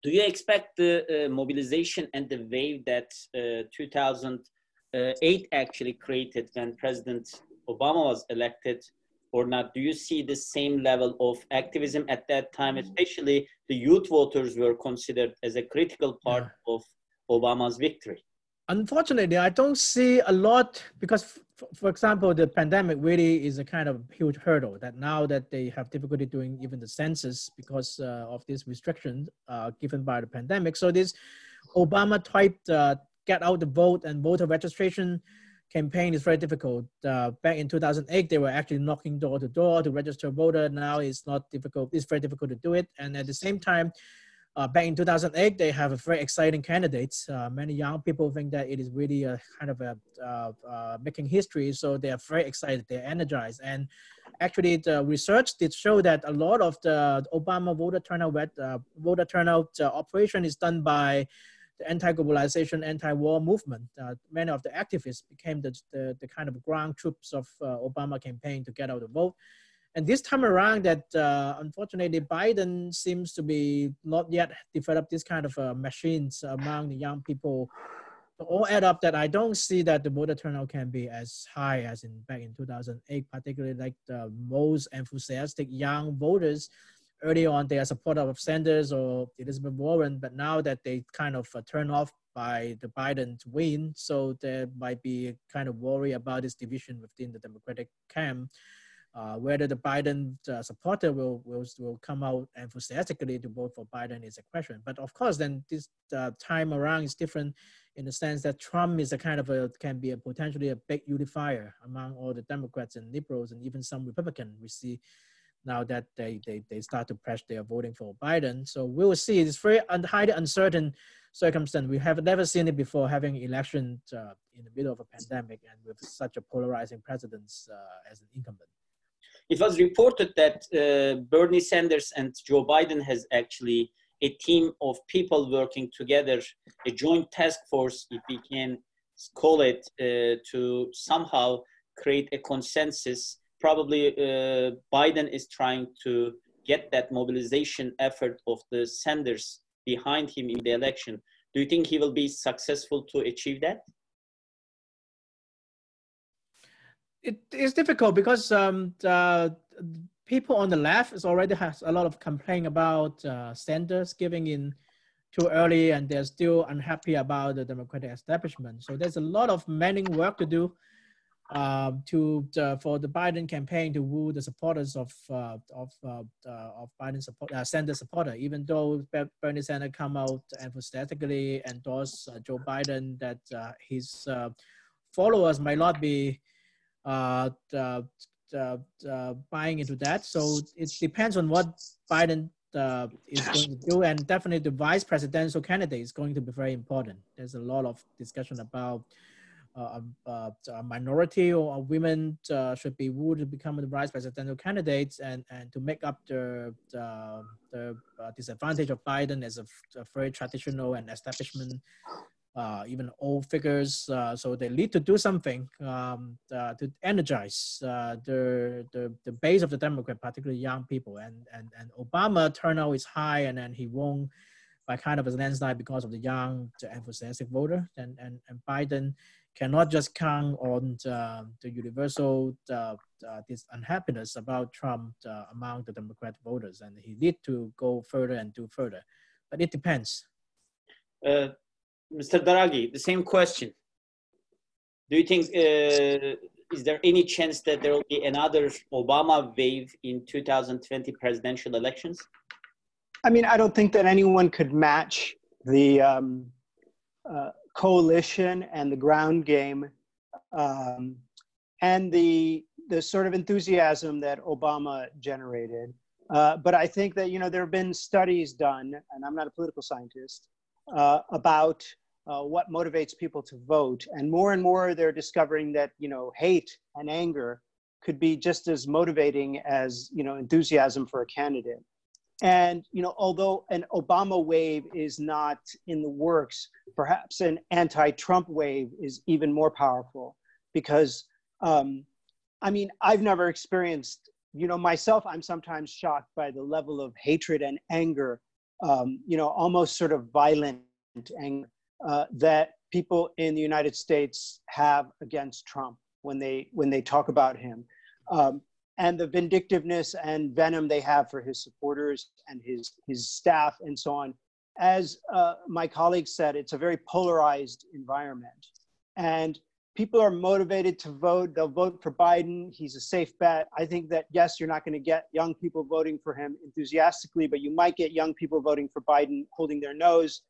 Do you expect the uh, mobilization and the wave that uh, 2008 actually created when President Obama was elected or not? Do you see the same level of activism at that time? Mm-hmm. Especially the youth voters were considered as a critical part yeah. of Obama's victory. Unfortunately, I don't see a lot because, for example, the pandemic really is a kind of huge hurdle that now that they have difficulty doing even the census because uh, of these restrictions uh, given by the pandemic. So this Obama type uh, get out the vote and voter registration campaign is very difficult. Uh, back in 2008, they were actually knocking door to door to register voter. Now it's not difficult. It's very difficult to do it. And at the same time, uh, back in 2008, they have a very exciting candidates. Uh, many young people think that it is really a kind of a uh, uh, making history. So they are very excited. They're energized. And actually, the research did show that a lot of the Obama voter turnout uh, voter turnout operation is done by the anti-globalization, anti-war movement. Uh, many of the activists became the, the, the kind of ground troops of uh, Obama campaign to get out the vote. And this time around that uh, unfortunately Biden seems to be not yet developed this kind of uh, machines among the young people. All add up that I don't see that the voter turnout can be as high as in back in 2008, particularly like the most enthusiastic young voters early on they are supportive of Sanders or Elizabeth Warren, but now that they kind of uh, turn off by the Biden win, so there might be kind of worry about this division within the Democratic camp. Uh, whether the Biden uh, supporter will, will will come out enthusiastically to vote for Biden is a question. But of course, then this uh, time around is different in the sense that Trump is a kind of a can be a potentially a big unifier among all the Democrats and liberals and even some Republicans. We see now that they, they, they start to press their voting for Biden. So we will see. It's very un- highly uncertain circumstance. We have never seen it before, having election uh, in the middle of a pandemic and with such a polarizing president uh, as an incumbent. It was reported that uh, Bernie Sanders and Joe Biden has actually a team of people working together, a joint task force, if we can call it, uh, to somehow create a consensus probably uh, Biden is trying to get that mobilization effort of the Sanders behind him in the election. Do you think he will be successful to achieve that? It is difficult because um, people on the left is already has a lot of complaint about uh, Sanders giving in too early, and they're still unhappy about the Democratic establishment. So there's a lot of many work to do um, to uh, for the Biden campaign to woo the supporters of uh, of uh, uh of Biden support uh, Sanders supporter. Even though Bernie Sanders come out enthusiastically endorse Joe Biden, that his followers might not be buying into that. So it depends on what Biden is going to do, and definitely the vice presidential candidate is going to be very important. There's a lot of discussion about uh, uh, a minority or women uh, should be to become the vice presidential candidates and, and to make up the, the, the disadvantage of Biden as a, a, very traditional and establishment, even old figures. so they need to do something um, to energize the, the, the base of the Democrat, particularly young people. And, and, and Obama turnout is high and then he won by kind of a landslide because of the young, the enthusiastic voter. And, and, and Biden cannot just count on the, the universal uh, uh, this unhappiness about Trump uh, among the Democrat voters, and he need to go further and do further. But it depends. Uh, Mr. Daragahi, the same question. Do you think uh, is there any chance that there will be another Obama wave in 2020 presidential elections? I mean, I don't think that anyone could match the um, uh, coalition and the ground game um, and the the sort of enthusiasm that Obama generated. Uh, but I think that you know there have been studies done, and I'm not a political scientist, uh, about uh, what motivates people to vote, and more and more they're discovering that you know hate and anger could be just as motivating as you know enthusiasm for a candidate. And you know, although an Obama wave is not in the works, perhaps an anti-Trump wave is even more powerful because, um, I mean, I've never experienced, you know, myself. I'm sometimes shocked by the level of hatred and anger, um, you know, almost sort of violent anger uh, that people in the United States have against Trump when they when they talk about him. Um, and the vindictiveness and venom they have for his supporters and his his staff and so on. As uh, my colleague said, it's a very polarized environment, and people are motivated to vote. They'll vote for Biden. He's a safe bet. I think that yes, you're not going to get young people voting for him enthusiastically, but you might get young people voting for Biden holding their nose.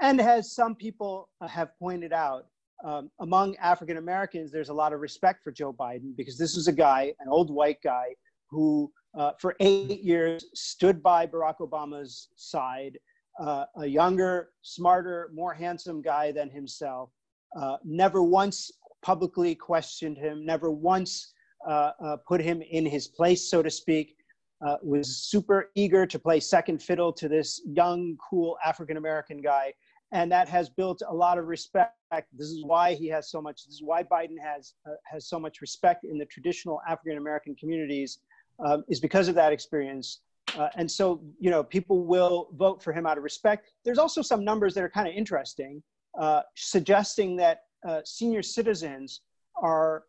And as some people have pointed out, um, among African Americans, there's a lot of respect for Joe Biden because this is a guy, an old white guy, who uh, for eight years stood by Barack Obama's side, uh, a younger, smarter, more handsome guy than himself, uh, never once publicly questioned him, never once uh, uh, put him in his place, so to speak. Uh, was super eager to play second fiddle to this young, cool African American guy and that has built a lot of respect. This is why he has so much. This is why Biden has uh, has so much respect in the traditional African American communities, um, is because of that experience. Uh, and so, you know, people will vote for him out of respect. There's also some numbers that are kind of interesting, uh, suggesting that uh, senior citizens are,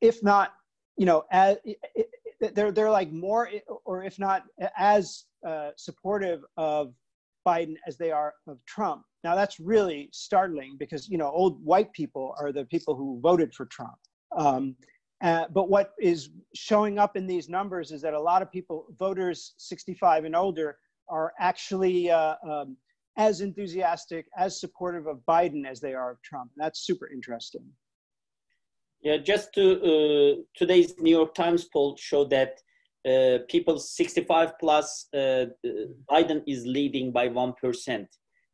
if not, you know, as, they're they're like more, or if not as uh, supportive of Biden as they are of Trump. Now that's really startling because you know old white people are the people who voted for Trump. Um, uh, but what is showing up in these numbers is that a lot of people, voters 65 and older, are actually uh, um, as enthusiastic, as supportive of Biden as they are of Trump. And that's super interesting. Yeah, just to uh, today's New York Times poll showed that uh, people 65 plus, uh, Biden is leading by 1%,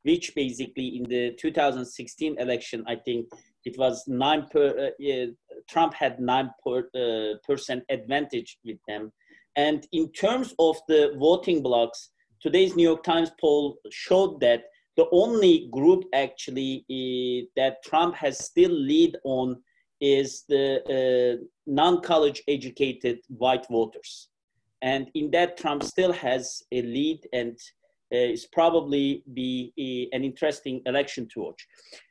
which basically in the 2016 election, I think it was 9 per, uh, Trump had 9 per, uh, percent advantage with them. And in terms of the voting blocks, today's New York Times poll showed that the only group actually uh, that Trump has still lead on is the uh, non-college educated white voters. And in that, Trump still has a lead and uh, is probably be a, an interesting election to watch.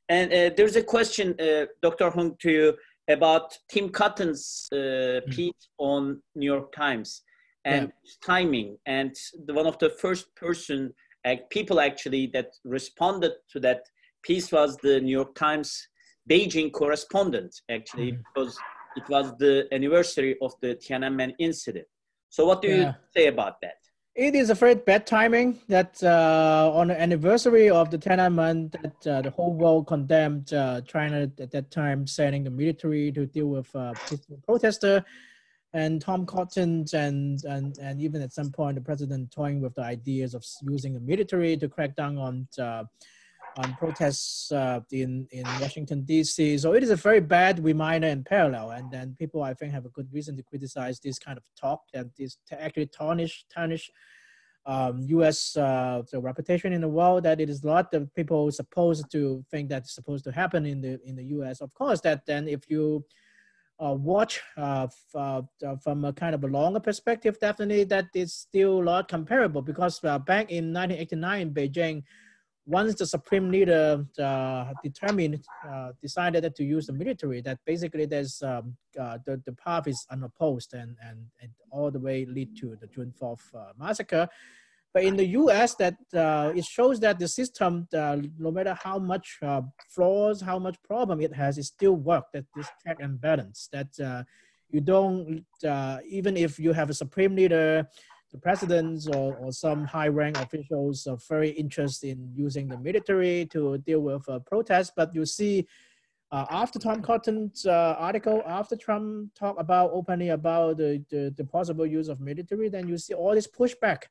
And uh, there's a question, uh, Dr. Hung, to you about Tim Cotton's uh, mm. piece on New York Times and yeah. timing. And the, one of the first person people actually that responded to that piece was the New York Times Beijing correspondent, actually, mm. because it was the anniversary of the Tiananmen incident. So, what do yeah. you say about that? It is a very bad timing that uh, on the anniversary of the Tiananmen, that uh, the whole world condemned uh, China at that time, sending the military to deal with uh, protester, and Tom Cotton and, and and even at some point the president toying with the ideas of using the military to crack down on uh, on protests uh, in, in Washington, D.C. So it is a very bad reminder and parallel. And then people, I think, have a good reason to criticize this kind of talk and this to actually tarnish, tarnish um, U.S. Uh, the reputation in the world that it is not the people supposed to think that's supposed to happen in the in the U.S. Of course, that then if you uh, watch uh, uh, from a kind of a longer perspective, definitely that is still not comparable because uh, back in 1989 in Beijing, once the supreme leader uh, determined, uh, decided to use the military, that basically there's um, uh, the, the path is unopposed and, and, and all the way lead to the June 4th uh, massacre. But in the US, that uh, it shows that the system, uh, no matter how much flaws, how much problem it has, it still work, that this check and balance, that you don't, even if you have a supreme leader, the presidents or, or some high rank officials are very interested in using the military to deal with uh, protests. But you see, uh, after Tom Cotton's uh, article, after Trump talked about openly about the, the, the, possible use of military, then you see all this pushback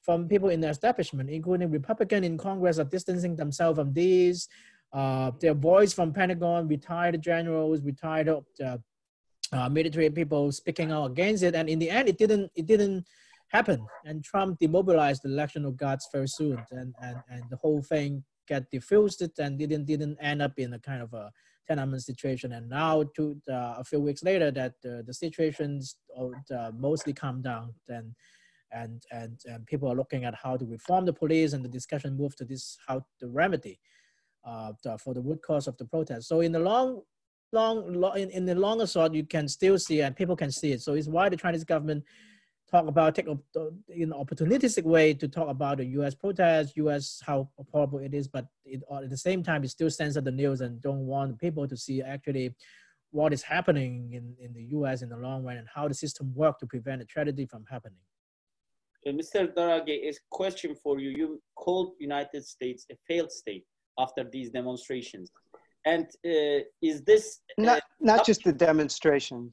from people in the establishment, including Republican in Congress, are distancing themselves from these. Uh, their voice from Pentagon, retired generals, retired uh, uh, military people speaking out against it, and in the end, it didn't. It didn't happened and Trump demobilized the national guards very soon. And, and, and the whole thing got diffused and didn't didn't end up in a kind of a Tiananmen situation. And now to uh, a few weeks later that uh, the situations uh, mostly calmed down. Then and, and and people are looking at how to reform the police and the discussion moved to this how to remedy uh, for the root cause of the protest. So in the long long, long in, in the longer shot you can still see and people can see it. So it's why the Chinese government talk about take a in an opportunistic way to talk about the U.S. protests, U.S. how horrible it is, but it, at the same time, it still censor the news and don't want people to see actually what is happening in, in the U.S. in the long run and how the system works to prevent a tragedy from happening. Uh, Mr. Daragahi, a question for you. You called United States a failed state after these demonstrations. And uh, is this... Uh, not, not just the demonstration.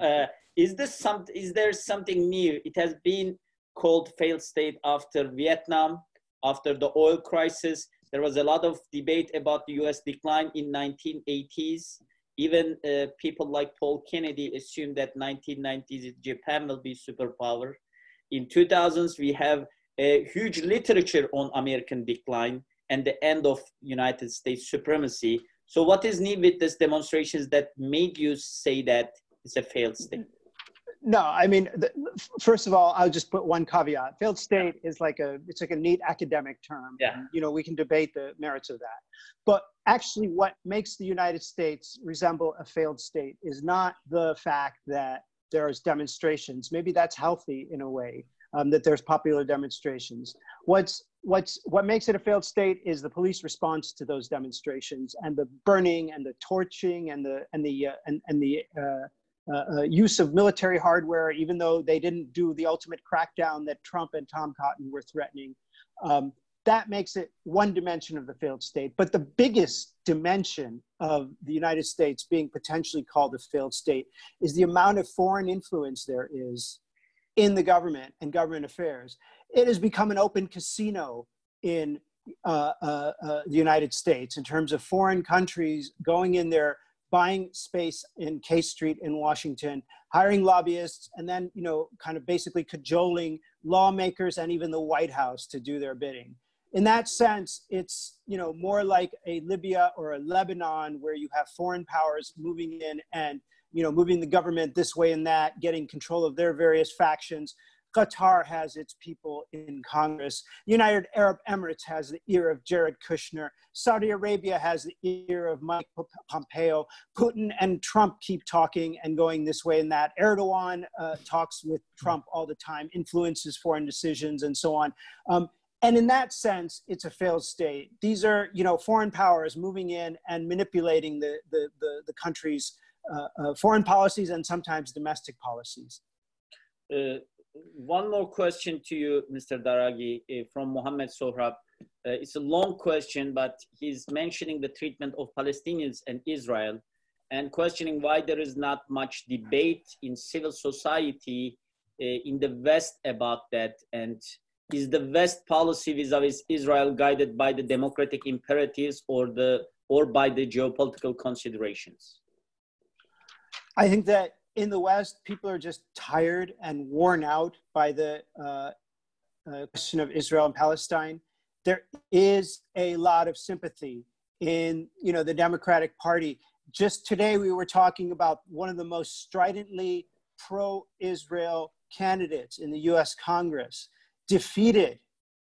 Uh, is this some is there something new? It has been called failed state after vietnam after the oil crisis. There was a lot of debate about the us decline in 1980s even uh, people like paul kennedy assumed that 1990s japan will be superpower. In 2000s we have a huge literature on american decline and the end of united states supremacy. So what is new with these demonstrations that made you say that it's a failed state no, I mean, the, first of all, I'll just put one caveat. Failed state yeah. is like a, it's like a neat academic term. Yeah. And, you know, we can debate the merits of that. But actually what makes the United States resemble a failed state is not the fact that there's demonstrations. Maybe that's healthy in a way, um, that there's popular demonstrations. What's, what's, what makes it a failed state is the police response to those demonstrations and the burning and the torching and the, and the, uh, and, and the, uh, uh, uh, use of military hardware, even though they didn't do the ultimate crackdown that Trump and Tom Cotton were threatening. Um, that makes it one dimension of the failed state. But the biggest dimension of the United States being potentially called a failed state is the amount of foreign influence there is in the government and government affairs. It has become an open casino in uh, uh, uh, the United States in terms of foreign countries going in there, buying space in K Street in Washington, hiring lobbyists, and then you know kind of basically cajoling lawmakers and even the White House to do their bidding. In that sense, it's you know more like a Libya or a Lebanon where you have foreign powers moving in and you know moving the government this way and that, getting control of their various factions Qatar has its people in Congress. United Arab Emirates has the ear of Jared Kushner. Saudi Arabia has the ear of Mike Pompeo. Putin and Trump keep talking and going this way and that. Erdogan uh, talks with Trump all the time, influences foreign decisions, and so on. Um, and in that sense, it's a failed state. These are, you know, foreign powers moving in and manipulating the the the, the country's uh, uh, foreign policies and sometimes domestic policies. Uh, one more question to you, Mr. Daragahi, uh, from Mohammed Sohrab. Uh, it's a long question, but he's mentioning the treatment of Palestinians and Israel and questioning why there is not much debate in civil society uh, in the West about that. And is the West policy vis-a-vis Israel guided by the democratic imperatives or, the, or by the geopolitical considerations? I think that in the West, people are just tired and worn out by the uh, uh, question of Israel and Palestine. There is a lot of sympathy in you know the Democratic Party. Just today, we were talking about one of the most stridently pro-Israel candidates in the U.S. Congress, defeated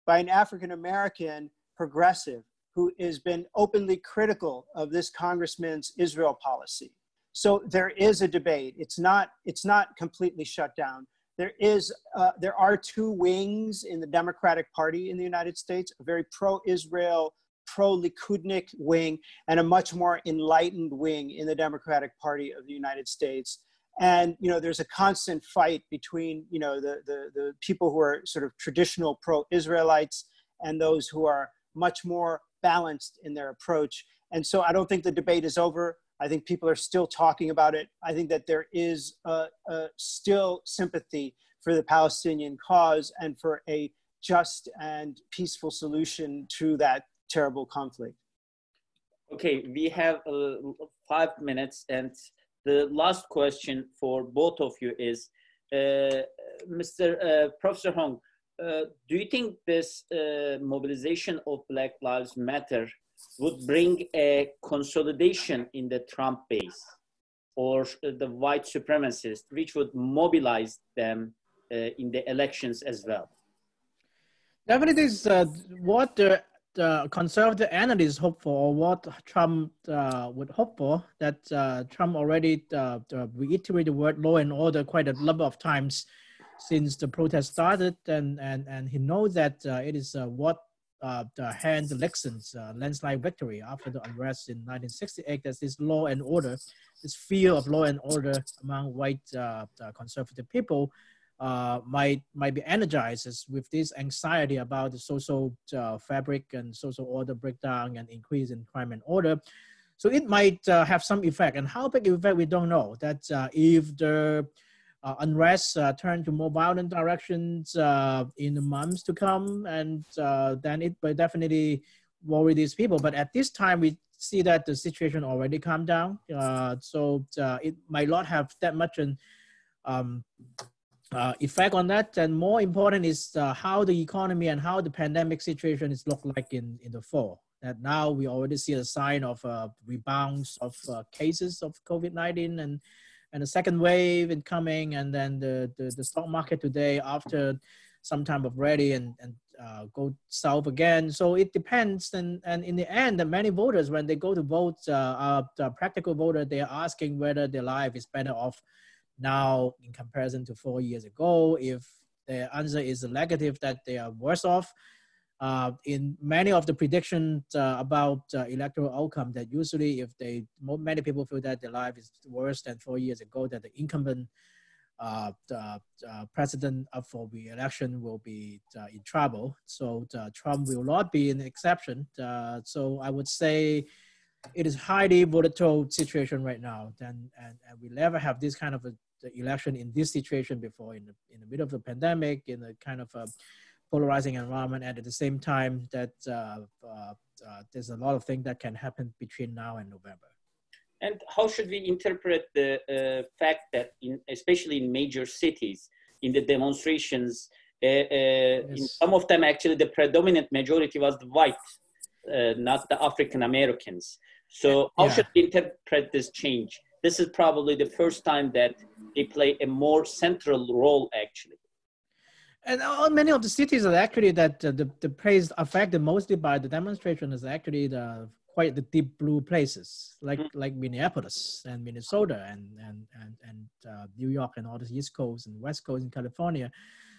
by an African American progressive who has been openly critical of this congressman's Israel policy. So there is a debate. It's not, it's not completely shut down. There is, uh, there are two wings in the Democratic Party in the United States, a very pro-Israel, pro-Likudnik wing, and a much more enlightened wing in the Democratic Party of the United States. And you know, there's a constant fight between you know the the, the people who are sort of traditional pro-Israelites and those who are much more balanced in their approach. And so I don't think the debate is over. I think people are still talking about it. I think that there is still sympathy for the Palestinian cause and for a just and peaceful solution to that terrible conflict. Okay, we have uh, five minutes, and the last question for both of you is, uh, Mr. Uh, Professor Hung, uh, do you think this mobilization of Black Lives Matter would bring a consolidation in the Trump base or the white supremacists, which would mobilize them uh, in the elections as well. Definitely, is uh, what the, the, conservative analysts hope for, or what Trump uh, would hope for. That uh, Trump already uh, reiterated the word law and order quite a number of times since the protest started, and and and he knows that uh, it is what uh, the Hans Nixon's uh, landslide victory after the unrest in 1968. That this law and order, this fear of law and order among white uh, conservative people uh, might might be energized with this anxiety about the social uh, fabric and social order breakdown and increase in crime and order. So it might uh, have some effect, and how big effect we don't know. That if the uh, unrest uh, turn to more violent directions uh, in the months to come, and uh, then it will definitely worry these people. But at this time, we see that the situation already calmed down, uh, so uh, it might not have that much an um, effect on that. And more important is how the economy and how the pandemic situation is look like in, in the fall. That now we already see a sign of rebounds of cases of COVID-19 and and the second wave incoming, and then the, the, the stock market today after some time of ready and, and uh, go south again. So it depends. And, and in the end, many voters, when they go to vote, uh, uh, the practical voter, they're asking whether their life is better off now in comparison to four years ago. If the answer is negative, that they are worse off, uh, in many of the predictions uh, about uh, electoral outcome that usually if they many people feel that their life is worse than four years ago that the incumbent uh, the, president up for re-election will be uh, in trouble. So trump will not be an exception. Uh, so i would say it is highly volatile situation right now then and, and we never have this kind of a election in this situation before, in the, in the middle of the pandemic, in a kind of a polarizing environment, and at the same time that uh, uh, uh, there's a lot of things that can happen between now and November. And how should we interpret the uh, fact that, in, especially in major cities, in the demonstrations, uh, uh, yes. in some of them actually the predominant majority was the white, uh, not the African Americans. So how yeah. should we interpret this change? This is probably the first time that they play a more central role actually. And many of the cities are actually that uh, the, the place affected mostly by the demonstration is actually the quite the deep blue places like mm. like Minneapolis and Minnesota and and and, and uh, New York and all the East Coast and West Coast in California.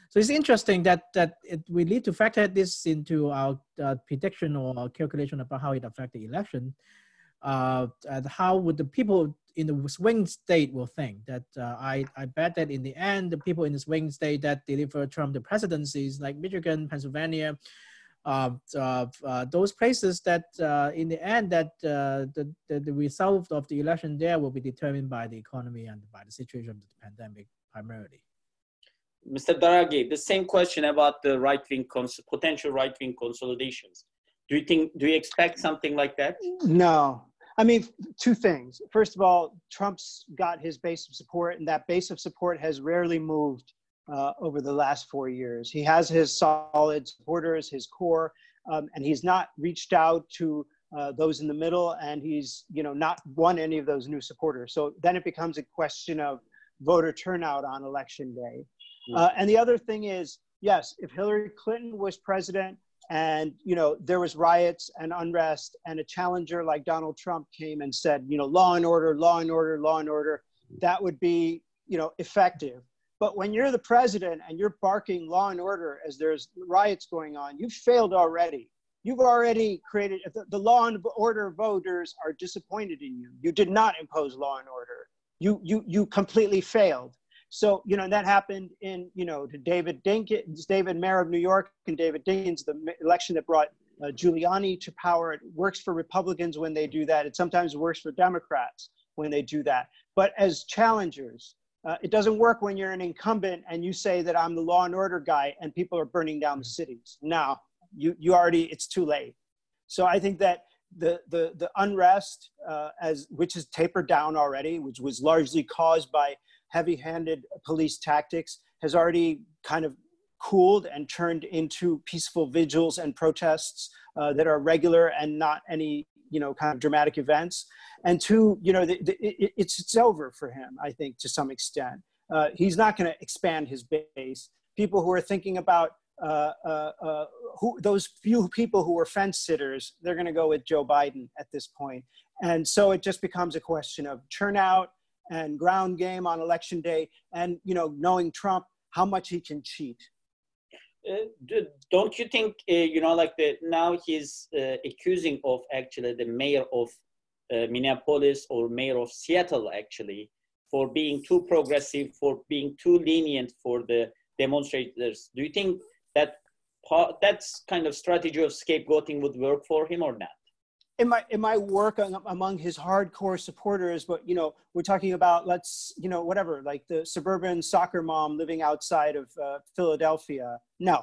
So it's interesting that that it, we need to factor this into our uh, prediction or calculation about how it affect the election. Uh, and how would the people in the swing state will think that uh, I, I bet that in the end the people in the swing state that deliver Trump the presidencies like Michigan, Pennsylvania, uh, uh, those places that uh, in the end that uh, the, the, the result of the election there will be determined by the economy and by the situation of the pandemic primarily. Mr. Daragahi, the same question about the right-wing potential right-wing consolidations. Do you think? Do you expect something like that? No. I mean, two things. First of all, Trump's got his base of support, and that base of support has rarely moved uh, over the last four years. He has his solid supporters, his core, um, and he's not reached out to uh, those in the middle, and he's you know not won any of those new supporters. So then it becomes a question of voter turnout on election day. Hmm. Uh, and the other thing is, yes, if Hillary Clinton was president, and you know there was riots and unrest and a challenger like donald trump came and said you know law and order law and order law and order that would be you know effective. But when you're the president and you're barking law and order as there's riots going on you've failed already. You've already created the, the law and order voters are disappointed in you. You did not impose law and order. You you you completely failed so, you know, that happened in, you know, to David Dinkins, David Mayor of New York and David Dinkins, the election that brought uh, Giuliani to power. It works for Republicans when they do that. It sometimes works for Democrats when they do that. But as challengers, uh, it doesn't work when you're an incumbent and you say that I'm the law and order guy and people are burning down the cities. Now, you, you already, it's too late. So I think that the, the, the unrest, uh, as, which is tapered down already, which was largely caused by heavy-handed police tactics has already kind of cooled and turned into peaceful vigils and protests uh, that are regular and not any you know kind of dramatic events. And two you know the, the, it, it's it's over for him i think to some extent. Uh, he's not going to expand his base. People who are thinking about uh, uh, uh who those few people who were fence sitters they're going to go with joe biden at this point. And so it just becomes a question of turnout and ground game on election day and you know knowing trump how much he can cheat. Uh, don't you think uh, you know like the now he's uh, accusing of actually the mayor of uh, minneapolis or mayor of seattle actually for being too progressive for being too lenient for the demonstrators. Do you think that that's kind of strategy of scapegoating would work for him or not it might it might work among his hardcore supporters but you know we're talking about let's you know whatever like the suburban soccer mom living outside of uh, philadelphia. No.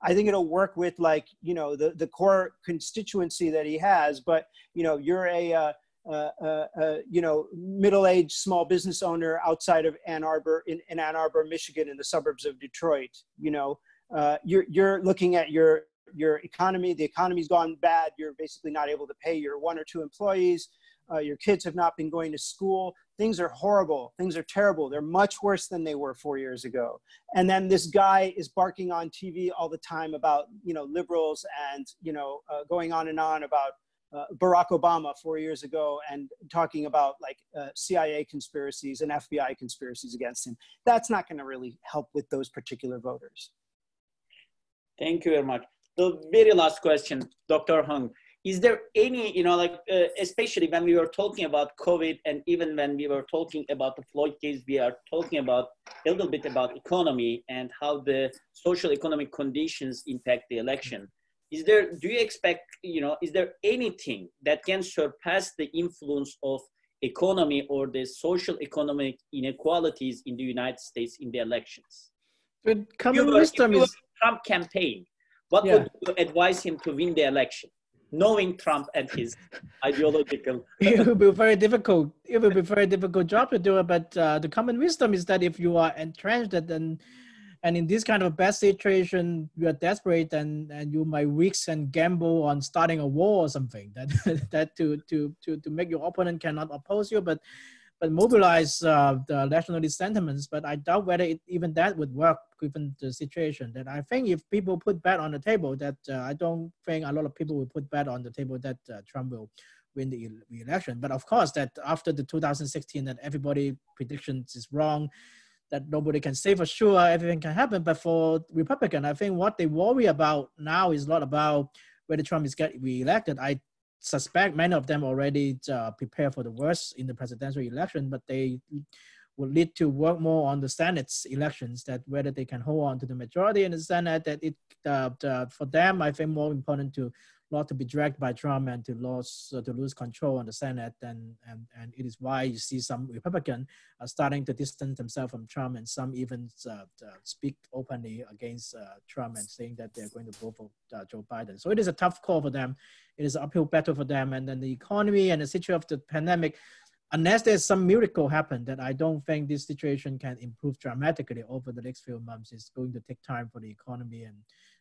I think it'll work with like you know the the core constituency that he has but you know you're a uh, uh, uh, uh you know middle-aged small business owner outside of ann arbor in, in ann arbor michigan in the suburbs of detroit you know. Uh, you're you're looking at your your economy, the economy's gone bad, you're basically not able to pay your one or two employees, uh, your kids have not been going to school. Things are horrible. Things are terrible. They're much worse than they were four years ago. And then this guy is barking on TV all the time about, you know, liberals and, you know, uh, going on and on about uh, Barack Obama four years ago and talking about like uh, CIA conspiracies and FBI conspiracies against him. That's not going to really help with those particular voters. Thank you very much the very last question, Dr. Hung. Is there any, you know, like, uh, especially when we were talking about COVID and even when we were talking about the Floyd case, we are talking about a little bit about economy and how the social economic conditions impact the election. Is there, do you expect, you know, is there anything that can surpass the influence of economy or the social economic inequalities in the United States in the elections. But common you wisdom is Trump campaign. What yeah. would you advise him to win the election? knowing Trump and his ideological. it will be very difficult. It will be very difficult job to do it. But uh, the common wisdom is that if you are entrenched and and in this kind of bad situation, you are desperate and, and you might risk and gamble on starting a war or something that that to to to to make your opponent cannot oppose you, but but mobilize uh, the nationalist sentiments. But I doubt whether it, even that would work given the situation. That I think if people put bet on the table, that uh, I don't think a lot of people will put bet on the table that uh, Trump will win the election. But of course, that after the 2016, that everybody predictions is wrong. That nobody can say for sure everything can happen. But for Republican, I think what they worry about now is not about whether Trump is get reelected. I suspect many of them already uh, prepare for the worst in the presidential election, but they will need to work more on the Senate's elections, that whether they can hold on to the majority in the Senate, that it uh, the, for them, I think more important to not to be dragged by Trump and to lose uh, to lose control on the Senate, and and and it is why you see some Republican are starting to distance themselves from Trump, and some even uh, uh, speak openly against uh, Trump and saying that they're going to vote for uh, Joe Biden. So it is a tough call for them. It is an uphill battle for them, and then the economy and the situation of the pandemic. Unless there's some miracle happen, that I don't think this situation can improve dramatically over the next few months. It's going to take time for the economy and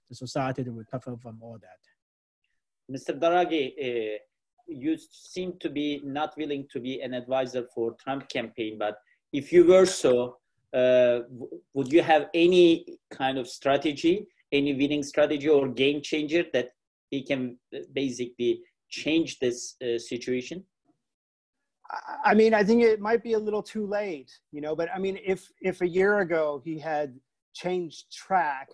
the society to recover from all that. Mr. Daragahi, uh, you seem to be not willing to be an advisor for Trump campaign, but if you were so, uh, would you have any kind of strategy, any winning strategy or game changer that he can uh, basically change this uh, situation? I mean, I think it might be a little too late, you know. But I mean, if if a year ago he had changed track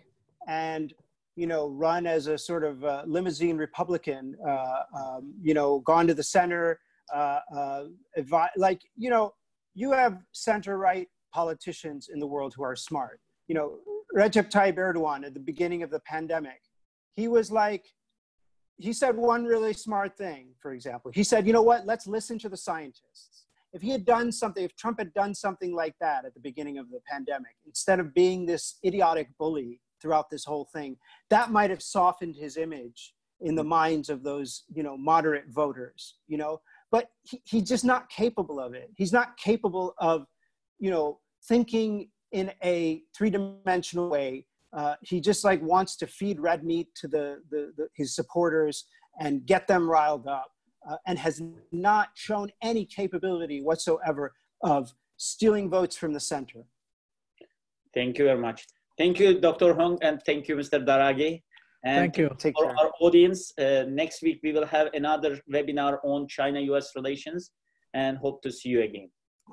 and you know, run as a sort of uh, limousine Republican, uh, um, you know, gone to the center, uh, uh like, you know, you have center right politicians in the world who are smart. You know, Recep Tayyip Erdogan at the beginning of the pandemic, he was like, he said one really smart thing, for example. He said, you know what, let's listen to the scientists. If he had done something, if Trump had done something like that at the beginning of the pandemic, instead of being this idiotic bully throughout this whole thing, that might have softened his image in the minds of those, you know, moderate voters, you know, but he, he's just not capable of it. He's not capable of, you know, thinking in a three-dimensional way. Uh, he just like wants to feed red meat to the, the, the his supporters and get them riled up uh, and has not shown any capability whatsoever of stealing votes from the center. Thank you very much. Thank you, Dr. Hung, and thank you, Mr. Daragahi. And thank you. Take for care. our audience, uh, next week we will have another webinar on China-US relations and hope to see you again.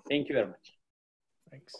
Thank you very much. Thanks.